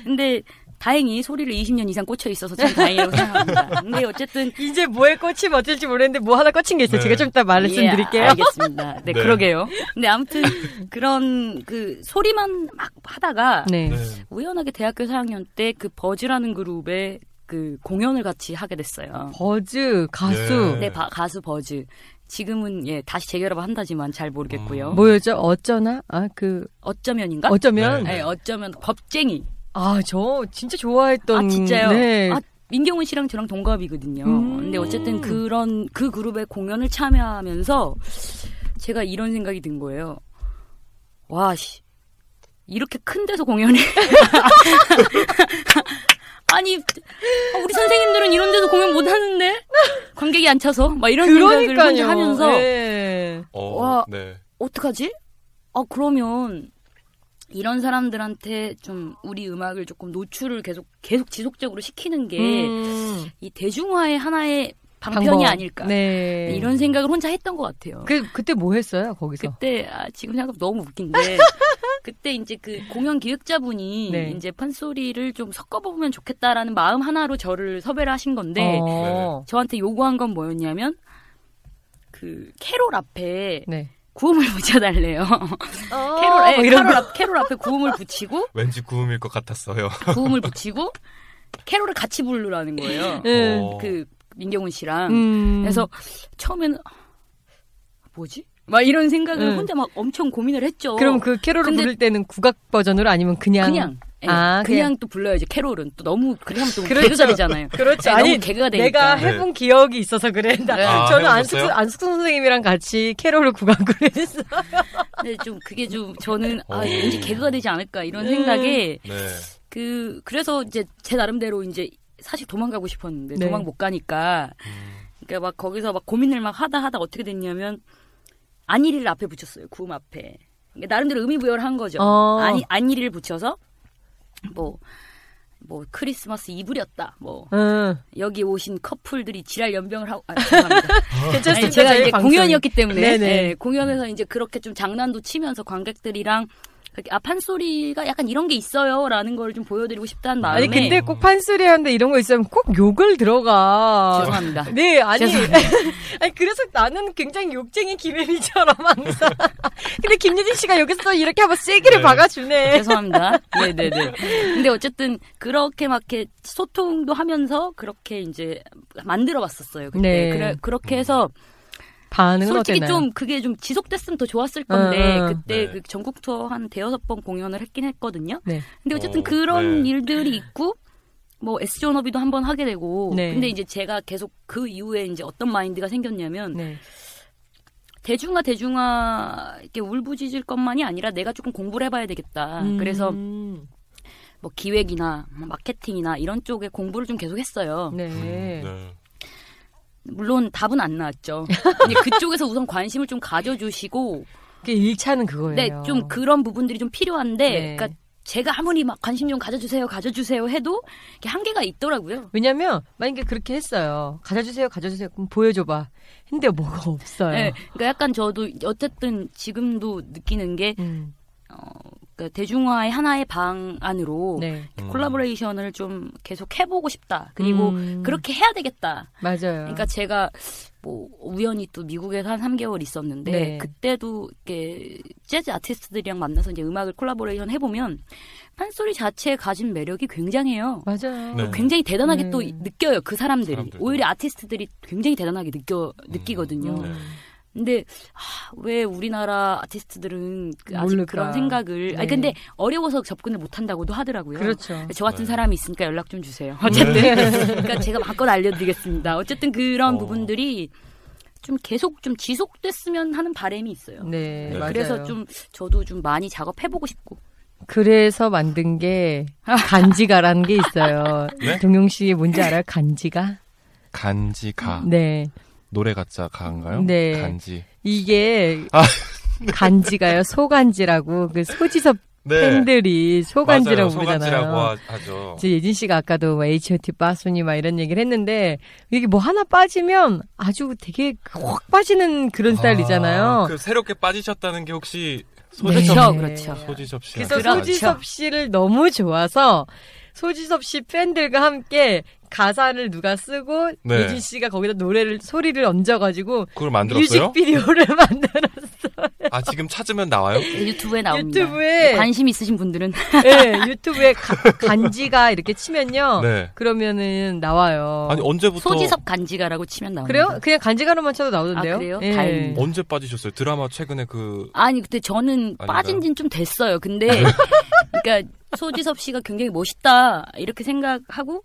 근데 다행히 소리를 20년 이상 꽂혀 있어서 참 다행이라고 생각합니다. [LAUGHS] 근데 어쨌든 이제 뭐에 꽂히면 어쩔지 모르겠는데 뭐 하나 꽂힌 게 있어요. 네. 제가 좀 이따 말씀드릴게요. 예, 알겠습니다. 네, [LAUGHS] 네. 그러게요. 근데 아무튼 그런 그 소리만 막 하다가 네. 네. 우연하게 대학교 4학년 때 그 버즈라는 그룹의 그 공연을 같이 하게 됐어요. 버즈 가수 예. 네, 바- 가수 버즈. 지금은 예 다시 재결합을 한다지만 잘 모르겠고요. 음. 뭐였죠? 어쩌나? 아 그 어쩌면인가? 어쩌면 네. 네, 어쩌면 겁쟁이. 아 저 진짜 좋아했던 아 진짜요? 네. 아 민경훈 씨랑 저랑 동갑이거든요. 음. 근데 어쨌든 그런 그 그룹의 공연을 참여하면서 제가 이런 생각이 든 거예요. 와 씨. 이렇게 큰 데서 공연해. [LAUGHS] 아니 우리 선생님들은 이런 데서 공연 못 하는데 관객이 안 차서 막 이런 생각을 그러니까요. 하면서 네. 어, 와. 네. 어떡하지? 아, 그러면 이런 사람들한테 좀 우리 음악을 조금 노출을 계속 계속 지속적으로 시키는 게이 음, 대중화의 하나의 방편이 방법. 아닐까. 네. 이런 생각을 혼자 했던 것 같아요. 그 그때 뭐 했어요 거기서? 그때 아, 지금 생각하면 너무 웃긴데 [LAUGHS] 그때 이제 그 공연 기획자분이 네. 이제 판소리를 좀 섞어보면 좋겠다라는 마음 하나로 저를 섭외를 하신 건데 어. 저한테 요구한 건 뭐였냐면 그 캐롤 앞에 네. 구음을 [LAUGHS] 붙여달래요. 어, 캐롤, 이런 캐롤, 앞, 캐롤 앞에 구음을 붙이고, [LAUGHS] 왠지 구음일 것 같았어요. 구음을 붙이고, 캐롤을 같이 부르라는 거예요. 네. 어. 그, 민경훈 씨랑. 음. 그래서, 처음에는, 뭐지? 막 이런 생각을 음. 혼자 막 엄청 고민을 했죠. 그럼 그 캐롤을 근데- 부를 때는 국악 버전으로 아니면 그냥 그냥. 예, 아, 그냥, 그냥. 또 불러야지, 캐롤은. 또 너무, 그러면 또 그렇죠. 개그가 되잖아요. [LAUGHS] 그렇죠. 네, 아니 너무 개그가 되니까. 내가 네. 해본 기억이 있어서 그래. 나, 네. 아, 저는 해보셨어요? 안숙 안숙 선생님이랑 같이 캐롤을 국악을 [LAUGHS] 했어. 근데 좀, 그게 좀, 저는, 아, 어. 왠지 개그가 되지 않을까, 이런 음. 생각에, 네. 그, 그래서 이제 제 나름대로 이제 사실 도망가고 싶었는데 네. 도망 못 가니까 그러니까 막 거기서 막 고민을 막 하다 하다 어떻게 됐냐면 안일이를 앞에 붙였어요. 구음 앞에. 그러니까 나름대로 의미 부여를 한 거죠. 어. 아니, 안일이를 붙여서 뭐, 뭐 크리스마스 이브렸다. 뭐 응. 여기 오신 커플들이 지랄 연병을 하고 아, 죄송합니다. [LAUGHS] 괜찮습니다. 아니, 제가 이제 방송이. 공연이었기 때문에 네네. 예, 공연에서 이제 그렇게 좀 장난도 치면서 관객들이랑 아 판소리가 약간 이런 게 있어요라는 걸 좀 보여드리고 싶다는 마음에 아니 근데 꼭 판소리 하는데 이런 거 있으면 꼭 욕을 들어가. 죄송합니다. 네, 아니. 죄송합니다. [LAUGHS] 아니 그래서 나는 굉장히 욕쟁이 김혜미처럼 항상 근데 김예진 씨가 여기서 이렇게 한번 세기를 네. 박아주네. 죄송합니다. [LAUGHS] 네네네. 근데 어쨌든 그렇게 막 이렇게 소통도 하면서 그렇게 이제 만들어 봤었어요. 그때. 네. 그래, 그렇게 해서 반응은 솔직히 어땠나요? 좀 그게 좀 지속됐으면 더 좋았을 건데 어, 어. 그때 네. 그 전국 투어 한 대여섯 번 공연을 했긴 했거든요. 네. 근데 어쨌든 어, 그런 네. 일들이 있고 뭐 S 존업이도 한 번 하게 되고 네. 근데 이제 제가 계속 그 이후에 이제 어떤 마인드가 생겼냐면 네. 대중화 대중화 이렇게 울부짖을 것만이 아니라 내가 조금 공부를 해봐야 되겠다. 음. 그래서 뭐 기획이나 뭐 마케팅이나 이런 쪽에 공부를 좀 계속 했어요. 네. 네. 물론 답은 안 나왔죠. [LAUGHS] 근데 그쪽에서 우선 관심을 좀 가져주시고, 그 1차는 그거예요. 네, 좀 그런 부분들이 좀 필요한데, 네. 그러니까 제가 아무리 막 관심 좀 가져주세요, 가져주세요 해도 이게 한계가 있더라고요. 왜냐면 만약에 그렇게 했어요. 가져주세요, 가져주세요. 그럼 보여줘봐. 근데 뭐가 없어요. 네, 그러니까 약간 저도 어쨌든 지금도 느끼는 게 음, 어, 그러니까 대중화의 하나의 방안으로 네. 음. 콜라보레이션을 좀 계속 해보고 싶다. 그리고 음. 그렇게 해야 되겠다. 맞아요. 그러니까 제가 뭐 우연히 또 미국에서 한 3개월 있었는데 네. 그때도 이렇게 재즈 아티스트들이랑 만나서 이제 음악을 콜라보레이션 해보면 판소리 자체에 가진 매력이 굉장해요. 맞아요. 네. 굉장히 대단하게 네. 또 느껴요 그 사람들이 사람들도. 오히려 아티스트들이 굉장히 대단하게 느껴 느끼거든요. 네. 근데 아, 왜 우리나라 아티스트들은 그 아직 모를까. 그런 생각을 네. 아니 근데 어려워서 접근을 못 한다고도 하더라고요. 그렇죠. 저 같은 네. 사람이 있으니까 연락 좀 주세요. 어쨌든 그러니까 제가 마음껏 알려드리겠습니다. 어쨌든 그런 어. 부분들이 좀 계속 좀 지속됐으면 하는 바람이 있어요. 네, 네. 맞아요. 그래서 좀 저도 좀 많이 작업해보고 싶고. 그래서 만든 게 간지가라는 게 있어요. 네? 동용 씨 뭔지 알아요? 간지가? 간지가 네. 노래 가짜 가인가요? 네. 간지. 이게 아. [LAUGHS] 간지가요. 소간지라고 그 소지섭 네. 팬들이 소간지라고 맞아요. 부르잖아요. 소간지라고 하- 하죠. 이제 예진 씨가 아까도 뭐 H.O.T. 빠순이 막 이런 얘기를 했는데 이게 뭐 하나 빠지면 아주 되게 확 빠지는 그런 스타일이잖아요. 아, 그 새롭게 빠지셨다는 게 혹시 네. 그렇죠, 그렇죠. 소지섭 씨. 그래서 그렇죠. 소지섭 씨를 너무 좋아서 소지섭 씨 팬들과 함께 가사를 누가 쓰고 네. 예진 씨가 거기다 노래를 소리를 얹어가지고 그걸 만들었어요? 뮤직비디오를 [LAUGHS] 만들었어. 아 지금 찾으면 나와요? 유튜브에 나옵니다. 유튜브에 관심 있으신 분들은 네, [LAUGHS] 유튜브에 가- 간지가 이렇게 치면요. 네. 그러면은 나와요. 아니 언제부터 소지섭 간지가라고 치면 나옵니다. 그래요? 그냥 간지가로만 쳐도 나오던데요. 아, 그래요? 예. 다행입니다. 언제 빠지셨어요? 드라마 최근에 그 아니 그때 저는 아닌가요? 빠진 지는 좀 됐어요. 근데 그러니까 소지섭 씨가 굉장히 멋있다 이렇게 생각하고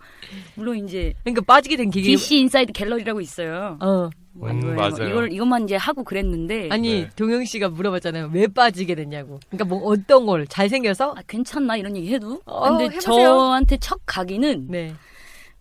물론 이제 그러니까 빠지게 된 계기. DC 인사이드 갤러리라고 있어요. 어. 뭐 음, 이거- 맞아요. 이걸 이것만 이제 하고 그랬는데 아니 네. 동영 씨가 물어봤잖아요. 왜 빠지게 됐냐고. 그러니까 뭐 어떤 걸 잘생겨서? 아, 괜찮나 이런 얘기 해도 어, 근데 해보세요. 저한테 첫 각인은 네.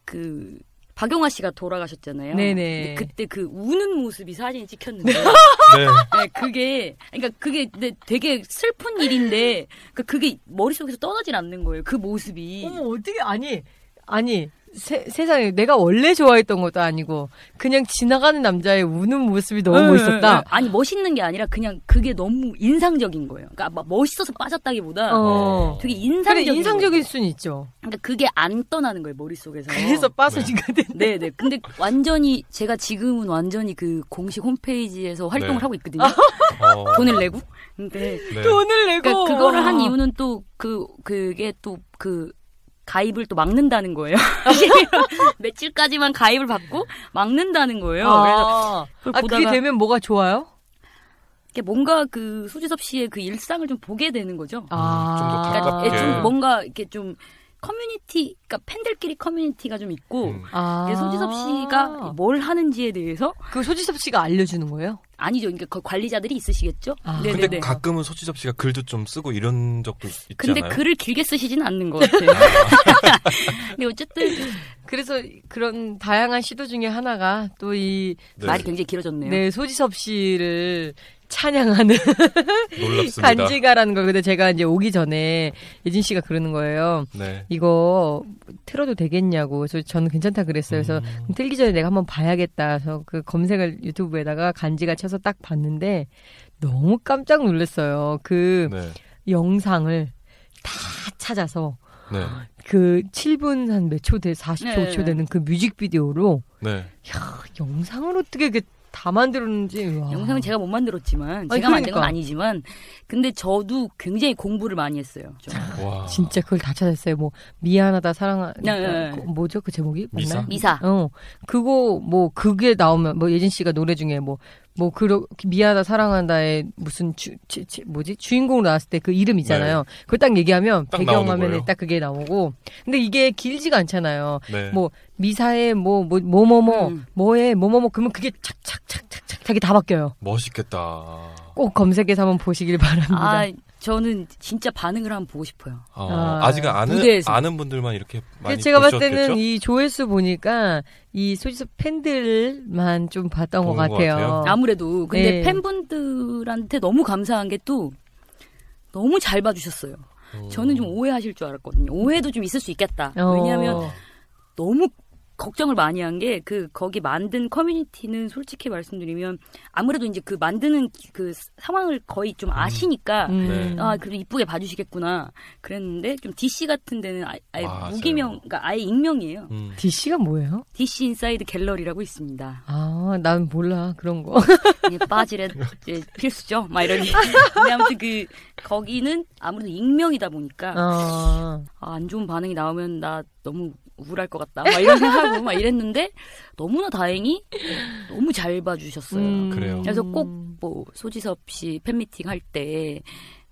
그 박용화 씨가 돌아가셨잖아요. 네네. 그때 그 우는 모습이 사진이 찍혔는데 [LAUGHS] 네. 네, 그게 그러니까 그게 근데 되게 슬픈 일인데 그 그게 머릿속에서 떠나질 않는 거예요. 그 모습이. 어머 어떻게 아니 아니 세, 세상에 내가 원래 좋아했던 것도 아니고 그냥 지나가는 남자의 우는 모습이 너무 네, 멋있었다. 네. 아니 멋있는 게 아니라 그냥 그게 너무 인상적인 거예요. 그러니까 막 멋있어서 빠졌다기보다 어. 되게 그래 인상적인. 인상적인 거예요. 수는 있죠. 그러니까 그게 안 떠나는 거예요 머릿속에서. 그래서 빠서지가 된. 네, 네. 근데 완전히 제가 지금은 완전히 그 공식 홈페이지에서 활동을 네. 하고 있거든요. 어, 돈을 내고. 근데 네. 돈을 내고 그러니까 그거를 한 와. 이유는 또 그 그게 또그 가입을 또 막는다는 거예요. [LAUGHS] 며칠까지만 가입을 받고 막는다는 거예요. 그래서 아, 그걸 아 그게 보다가- 되면 뭐가 좋아요? 이게 뭔가 그 소지섭 씨의 그 일상을 좀 보게 되는 거죠. 아, 좀더 그러니까 가깝게. 좀 뭔가 이렇게 좀 커뮤니티, 그러니까 팬들끼리 커뮤니티가 좀 있고 음. 아. 소지섭 씨가 뭘 하는지에 대해서 그 소지섭 씨가 알려주는 거예요? 아니죠. 그러니까 그 관리자들이 있으시겠죠. 아. 근데 네네네. 가끔은 소지섭 씨가 글도 좀 쓰고 이런 적도 있지 근데? 글을 길게 쓰시진 않는 것 [LAUGHS] 같아요. [LAUGHS] 근데 어쨌든 그래서 그런 다양한 시도 중에 하나가 또이 네. 말이 굉장히 길어졌네요. 네, 소지섭 씨를 찬양하는 [LAUGHS] 놀랍습니다. 간지가라는 걸 근데 제가 이제 오기 전에 예진 씨가 그러는 거예요. 네. 이거 틀어도 되겠냐고. 그래서 저는 괜찮다 그랬어요. 그래서 음. 틀기 전에 내가 한번 봐야겠다. 그래서 그 검색을 유튜브에다가 간지가 쳐서 딱 봤는데 너무 깜짝 놀랐어요. 그 네. 영상을 다 찾아서 네. 그 7분 한 몇 초 돼, 40초 네. 5초 되는 그 뮤직비디오로 네. 야, 영상을 어떻게 이렇게 다 만들었는지. 와. 영상은 제가 못 만들었지만 아니, 제가 만든 건 그러니까. 아니지만 근데 저도 굉장히 공부를 많이 했어요. 진짜 그걸 다 찾았어요. 뭐 미안하다 사랑하 네, 네, 네. 뭐죠 그 제목이 미사? 맞나요? 미사. 어 그거 뭐 그게 나오면 뭐 예진 씨가 노래 중에 뭐 뭐 그러 미안하다 사랑한다의 무슨 주 지- 지- 뭐지 주인공 나왔을 때 그 이름 있잖아요. 그거 딱 얘기하면 네. 딱 배경 화면에 거예요? 딱 그게 나오고 근데 이게 길지가 않잖아요. 네. 뭐 미사의 뭐뭐 뭐뭐뭐 음. 뭐에 뭐뭐뭐 그러면 그게 착착착착착 자기 다 바뀌어요. 멋있겠다. 꼭 검색해서 한번 보시길 바랍니다. 아 저는 진짜 반응을 한번 보고 싶어요. 어, 아, 아직은 아는 무대에서. 아는 분들만 이렇게 많이 근데 제가 봤을? 때는 이 조회수 보니까 이 소지섭 팬들만 좀 봤던 것 보는 것 같아요. 같아요. 아무래도 근데 네. 팬분들한테 너무 감사한 게 또 너무 잘 봐주셨어요. 음. 저는 좀 오해하실 줄 알았거든요. 오해도 좀 있을 수 있겠다. 어. 왜냐하면 너무 걱정을 많이 한 게 그 거기 만든 커뮤니티는 솔직히 말씀드리면 아무래도 이제 그 만드는 그 상황을 거의 좀 아시니까 음. 네. 아 그래도 이쁘게 봐주시겠구나 그랬는데 좀 DC 같은 데는 아예, 아예 맞아요. 무기명 그러니까 아예 익명이에요. 음. DC가 뭐예요? DC 인사이드 갤러리라고 있습니다. 아, 난 몰라 그런 거. [LAUGHS] 빠지래 이제 필수죠. 막 이러니. 근데 아무튼 그 거기는 아무래도 익명이다 보니까 어. 아, 안 좋은 반응이 나오면 나 너무 우울할 것 같다. 막 이런 생각하고 막 이랬는데 너무나 다행히 너무 잘 봐주셨어요. 음. 그래요. 그래서 꼭 뭐 소지섭 씨 팬미팅 할 때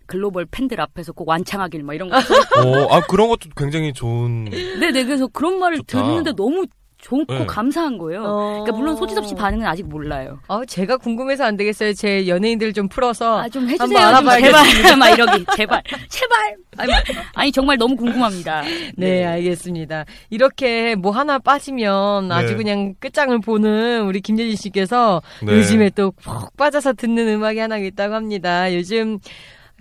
글로벌 팬들 앞에서 꼭 완창하길 막 이런 거. 어, 아 그런 것도 굉장히 좋은. 네네 그래서 그런 말을 좋다. 듣는데 너무 좋고 네. 감사한 거예요. 어. 그러니까 물론 소지섭 씨 반응은 아직 몰라요. 아, 제가 궁금해서 안 되겠어요. 제 연예인들 좀 풀어서. 아좀 한번 해주세요. 좀 알아봐야겠습니다. 제발 [LAUGHS] 막 이러기 제발 제발. 아니, 막- 아니 정말 너무 궁금합니다. [LAUGHS] 네, 알겠습니다. 이렇게 뭐 하나 빠지면 아주 네. 그냥 끝장을 보는 우리 김예진 씨께서 네. 요즘에 또 푹 빠져서 듣는 음악이 하나 있다고 합니다. 요즘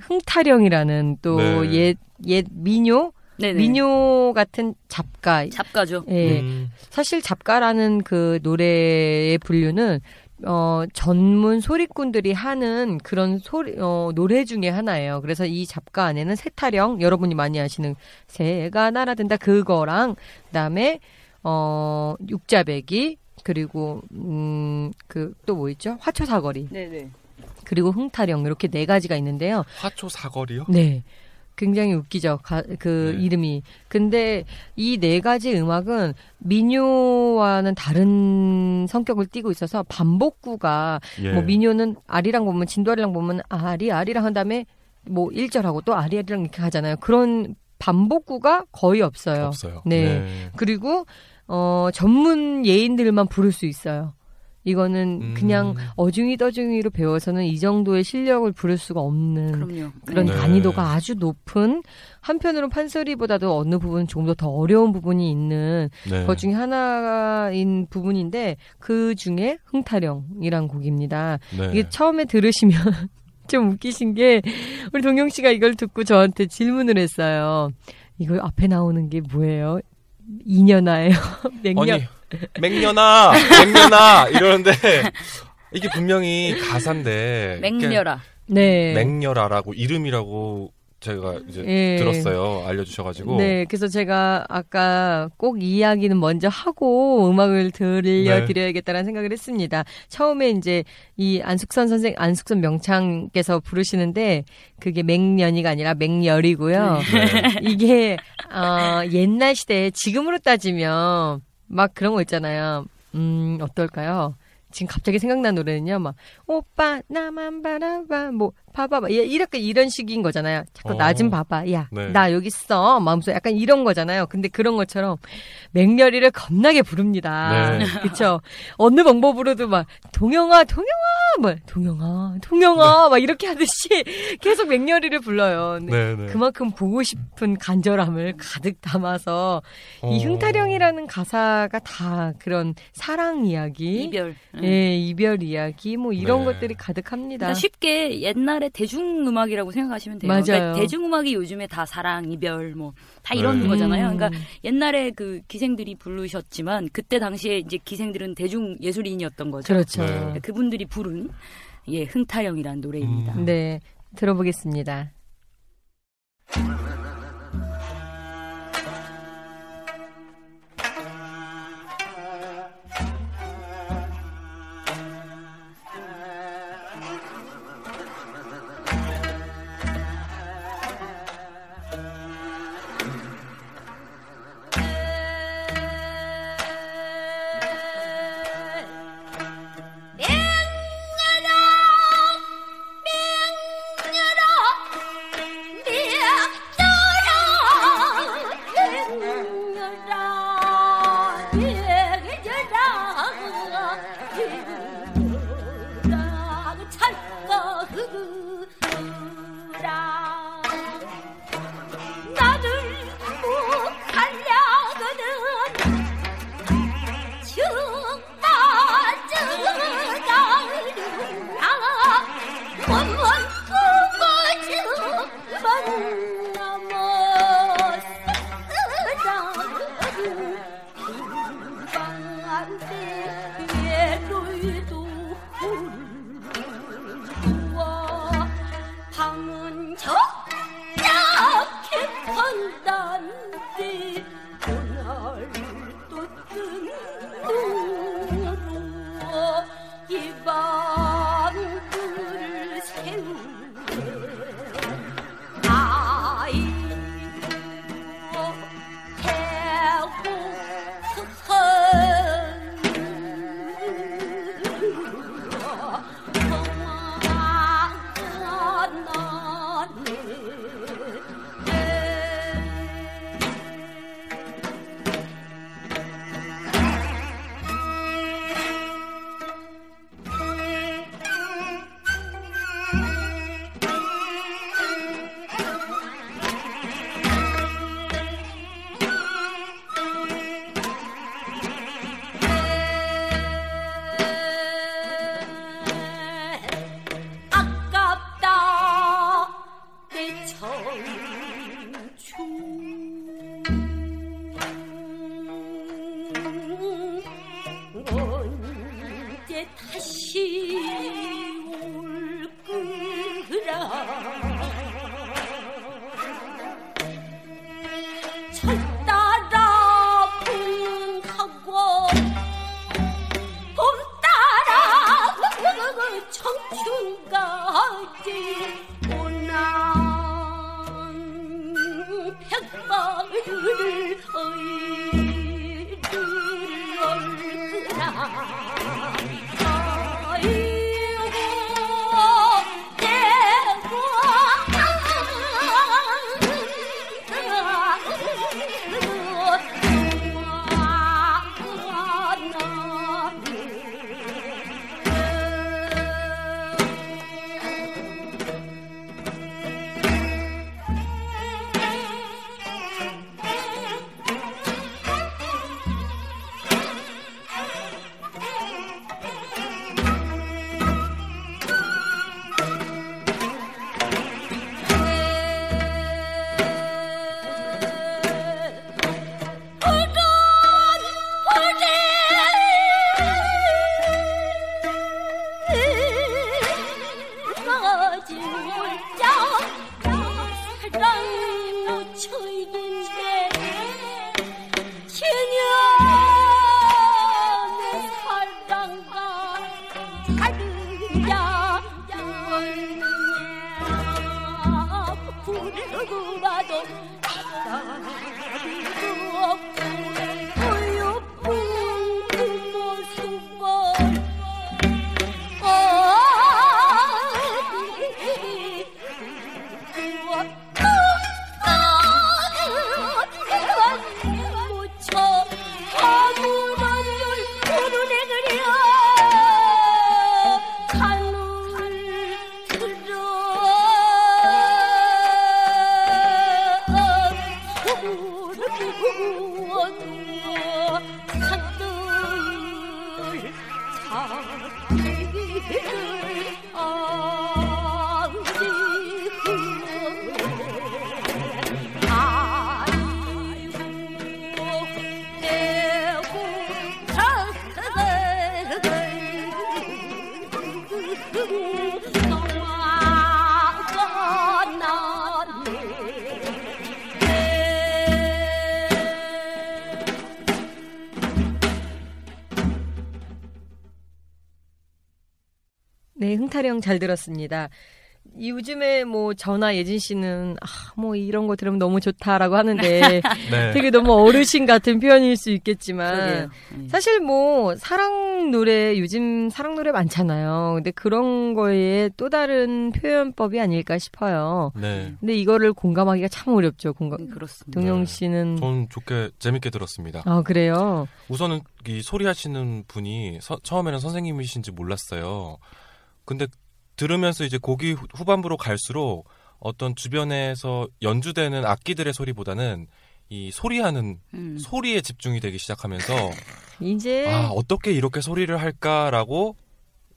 흥타령이라는 또 네. 옛, 옛 민요? 네네. 민요 같은 잡가. 잡가죠. 예. 음. 사실 잡가라는 그 노래의 분류는 어, 전문 소리꾼들이 하는 그런 소리, 어, 노래 중에 하나예요. 그래서 이 잡가 안에는 세타령, 여러분이 많이 아시는 새가 날아든다 그거랑, 그 다음에, 어, 육자배기, 그리고, 음, 그, 또 뭐 있죠? 화초사거리, 네네. 그리고 흥타령, 이렇게 네 가지가 있는데요. 화초 사거리요? 네. 굉장히 웃기죠. 가- 그 네. 이름이. 근데 이 네 가지 음악은 민요와는 다른 성격을 띠고 있어서 반복구가 예. 뭐 민요는 아리랑 보면 진도아리랑 보면 아리 아리랑 한 다음에 뭐 1절하고 또 아리 아리랑 이렇게 하잖아요. 그런 반복구가 거의 없어요. 없어요. 네. 그리고 어 전문 예인들만 부를 수 있어요. 이거는 음. 그냥 어중이 떠중이로 배워서는 이 정도의 실력을 부를 수가 없는 그럼요. 그런 네. 난이도가 아주 높은 한편으로는 판소리보다도 어느 부분 조금 더 더 어려운 부분이 있는 네. 것 중에 하나인 부분인데 그 중에 흥타령이란 곡입니다. 네. 이게 처음에 들으시면 [LAUGHS] 좀 웃기신 게 우리 동영 씨가 이걸 듣고 저한테 질문을 했어요. 이거 앞에 나오는 게 뭐예요? 이년아예요. 맹년. [LAUGHS] 아니 맹년아 맹년아 이러는데 이게 분명히 가사인데 맹렬아. 네. 맹렬아라고 이름이라고 제가 이제 예. 들었어요 알려주셔가지고 네, 그래서 제가 아까 꼭이 이야기는 먼저 하고 음악을 네. 들려드려야겠다는 생각을 했습니다. 처음에 이제 이 안숙선 선생, 안숙선 명창께서 부르시는데 그게 맹년이가 아니라 맹열이고요. 네. [LAUGHS] 이게 어, 옛날 시대에 지금으로 따지면 막 그런 거 있잖아요. 음, 어떨까요? 지금 갑자기 생각난 노래는요, 막, 오빠, 나만 바라봐, 뭐, 봐봐봐. 예, 이렇게 이런 식인 거잖아요. 자꾸 어. 나좀 봐봐. 야, 네. 나 여기 있어. 마음속에 약간 이런 거잖아요. 근데 그런 것처럼 맹렬이를 겁나게 부릅니다. 네. 그쵸? 어느 방법으로도 막, 동영아, 동영아, 뭐, 동영아, 동영아, 막 이렇게 하듯이 [LAUGHS] 계속 맹렬이를 불러요. 네, 네. 그만큼 보고 싶은 간절함을 가득 담아서 이 어. 흥타령이라는 가사가 다 그런 사랑 이야기, 이별. 응. 예, 이별 이야기 뭐 이런 네. 것들이 가득합니다. 그러니까 쉽게 옛날 에 대중음악이라고 생각하시면 돼요. 맞아요. 그러니까 대중음악이 요즘에 다 사랑, 이별, 뭐 다 이런 네. 거잖아요. 음. 그러니까 옛날에 그 기생들이 부르셨지만 그때 당시에 이제 기생들은 대중 예술인이었던 거죠. 그렇죠. 네. 그분들이 부른 예 흥타령이라는 노래입니다. 음. 네, 들어보겠습니다. 타령 잘 들었습니다. 이 요즘에 뭐 저나 예진 씨는 아, 뭐 이런 거 들으면 너무 좋다라고 하는데 [LAUGHS] 네. 되게 너무 어르신 같은 표현일 수 있겠지만 그러게요. 네. 사실 뭐 사랑 노래 요즘 사랑 노래 많잖아요. 근데 그런 거에 또 다른 표현법이 아닐까 싶어요. 네. 근데 이거를 공감하기가 참 어렵죠. 공감. 음, 그렇습니다. 동영 네. 씨는 전 좋게 재밌게 들었습니다. 아 그래요. 우선은 이 소리 하시는 분이 서- 처음에는 선생님이신지 몰랐어요. 근데 들으면서 이제 곡이 후- 후반부로 갈수록 어떤 주변에서 연주되는 악기들의 소리보다는 이 소리하는 음. 소리에 집중이 되기 시작하면서 이제 아 어떻게 이렇게 소리를 할까라고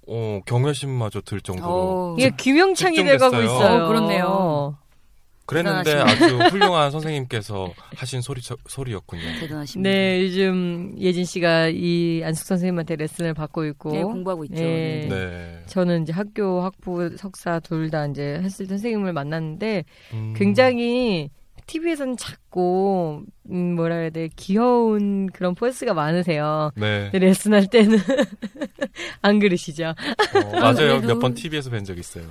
어, 경외심마저 들 정도로 어, 이게 귀명창이. 돼가고 있어요. 어, 그렇네요. 그랬는데 아주 훌륭한 선생님께서 하신 소리 소리였군요. 대단하십니다. 네, 요즘 예진 씨가 이 안숙 선생님한테 레슨을 받고 있고 네, 공부하고 있죠. 네. 네. 네. 저는 이제 학교 학부 석사 둘 다 이제 했을 때 선생님을 만났는데 음. 굉장히 TV에서는 작고 음, 뭐라 해야 돼 귀여운 그런 포스가 많으세요. 네. 레슨할 때는 [LAUGHS] 안 그러시죠? 어, 맞아요. 몇 번 TV에서 뵌 적 있어요.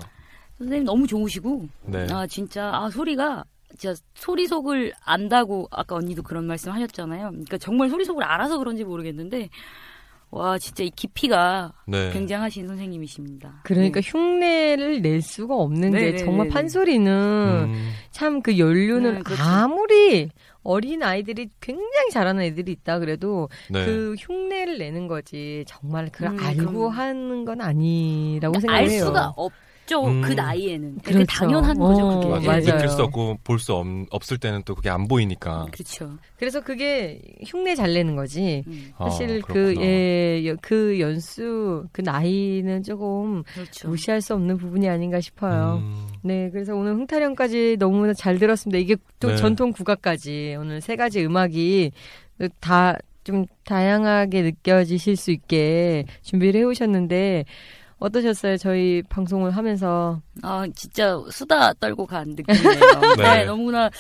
선생님 너무 좋으시고 네. 아 진짜 아 소리가 진짜 소리 속을 안다고 아까 언니도 그런 말씀 하셨잖아요. 그러니까 정말 소리 속을 알아서 그런지 모르겠는데 와 진짜 이 깊이가 네. 굉장하신 선생님이십니다. 그러니까 네. 흉내를 낼 수가 없는 네, 게 네, 정말 네, 네. 판소리는 음. 참그 연륜은 네, 그렇죠. 아무리 어린 아이들이 굉장히 잘하는 애들이 있다 그래도 네. 그 흉내를 내는 거지 정말 그걸 음, 알고 그럼. 하는 건 아니라고 그러니까 알 생각해요. 수가 없 죠 음. 그 나이에는. 그게 그렇죠. 당연한 거죠 어, 그게. 맞아요. 맞아요. 느낄 수 없고 볼 수 없을 때는 또 그게 안 보이니까. 그렇죠. 그래서 그게 흉내 잘 내는 거지. 음, 아, 사실 그, 그렇구나. 예, 여- 그 연수, 그 나이는 조금 그렇죠. 무시할 수 없는 부분이 아닌가 싶어요. 음, 네, 그래서 오늘 흥타령까지 너무나 잘 들었습니다. 이게 또 네. 전통 국악까지 오늘 세 가지 음악이 다 좀 다양하게 느껴지실 수 있게 준비를 해오셨는데 어떠셨어요? 저희 방송을 하면서 아 진짜 수다 떨고 간 느낌이에요. [LAUGHS] 네. 네. 너무나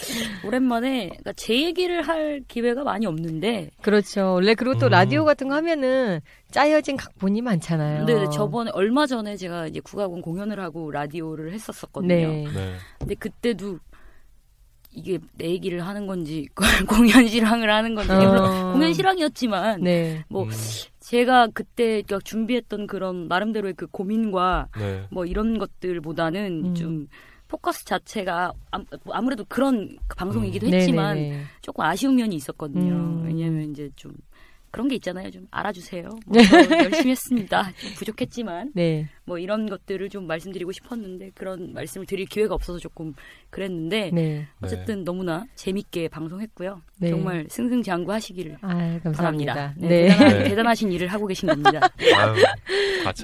오랜만에 그러니까 제 얘기를 할 기회가 많이 없는데 그렇죠. 원래 그리고 또 음. 라디오 같은 거 하면은 짜여진 각본이 많잖아요. 네, 네, 저번에 얼마 전에 제가 이제 국악원 공연을 하고 라디오를 했었었거든요. 네. 네. 근데 그때도 이게 내 얘기를 하는 건지 [LAUGHS] 공연 실황을 하는 건지 어. 물론 공연 실황이었지만 네. 뭐 음, 제가 그때 그러니까 준비했던 그런 나름대로의 그 고민과 네. 뭐 이런 것들보다는 음. 좀 포커스 자체가 암- 아무래도 그런 방송이기도 음. 했지만 네네네. 조금 아쉬운 면이 있었거든요. 음. 왜냐하면 이제 좀 그런 게 있잖아요. 좀 알아주세요. 뭐저 열심히 했습니다. 좀 부족했지만 네. 뭐 이런 것들을 좀 말씀드리고 싶었는데 그런 말씀을 드릴 기회가 없어서 조금 그랬는데 네. 어쨌든 너무나 재밌게 방송했고요. 네. 정말 승승장구하시기를 아, 감사합니다. 바랍니다. 네, 네. 대단한, 네. 대단하 신 일을 하고 계신 겁니다. [LAUGHS] 아유.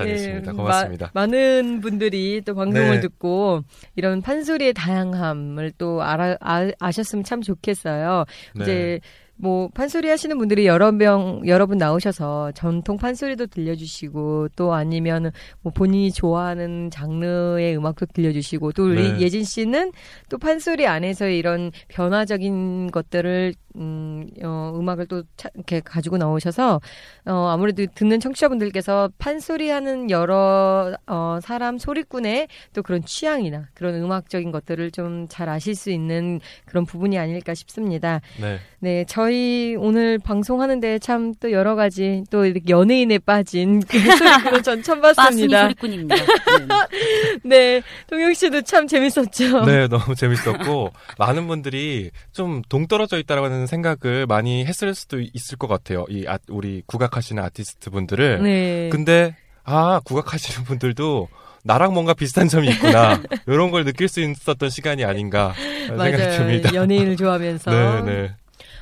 네, 고맙습니다. 마- 많은 분들이 또 방송을 네. 듣고 이런 판소리의 다양함을 또 알아, 아, 아셨으면 참 좋겠어요. 네. 이제 뭐 판소리 하시는 분들이 여러 명 여러 분 나오셔서 전통 판소리도 들려주시고 또 아니면 뭐 본인이 좋아하는 장르의 음악도 들려주시고 또 우리 네. 예진 씨는 또 판소리 안에서 이런 변화적인 것들을 음, 어, 음악을 또 차, 이렇게 가지고 나오셔서 어, 아무래도 듣는 청취자분들께서 판소리 하는 여러 어, 사람 소리꾼의 또 그런 취향이나 그런 음악적인 것들을 좀 잘 아실 수 있는 그런 부분이 아닐까 싶습니다. 네. 네, 저희 오늘 방송하는데 참 또 여러 가지 또 이렇게 연예인에 빠진 그 소리꾼을 전 처음 [LAUGHS] 봤습니다. 소리꾼입니다. [LAUGHS] 네. 네, 동영 씨도 참 재밌었죠. [LAUGHS] 네, 너무 재밌었고 많은 분들이 좀 동떨어져 있다라는 생각을 많이 했을 수도 있을 것 같아요. 이 아, 우리 국악하시는 아티스트 분들을. 네. 근데 아 국악하시는 분들도 나랑 뭔가 비슷한 점이 있구나 이런 걸 느낄 수 있었던 시간이 아닌가 생각이 맞아요. 듭니다. 연예인을 좋아하면서. 네, 네.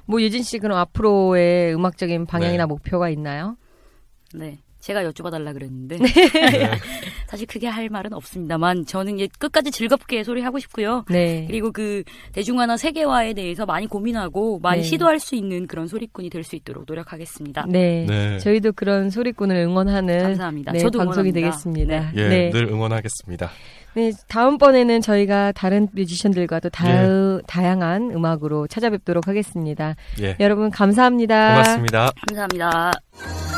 뭐 예진 씨 그럼 앞으로의 음악적인 방향이나 네. 목표가 있나요? 네. 제가 여쭤봐달라 그랬는데 네. [LAUGHS] 사실 크게 할 말은 없습니다만 저는 이제 끝까지 즐겁게 소리하고 싶고요. 네. 그리고 그 대중화나 세계화에 대해서 많이 고민하고 많이 네. 시도할 수 있는 그런 소리꾼이 될 수 있도록 노력하겠습니다. 네. 네. 저희도 그런 소리꾼을 응원하는 감사합니다. 네, 저도 방송이 응원합니다. 되겠습니다. 예, 네. 늘 응원하겠습니다. 네, 다음번에는 저희가 다른 뮤지션들과도 다, 예. 다양한 음악으로 찾아뵙도록 하겠습니다. 예. 여러분 감사합니다. 고맙습니다. 감사합니다.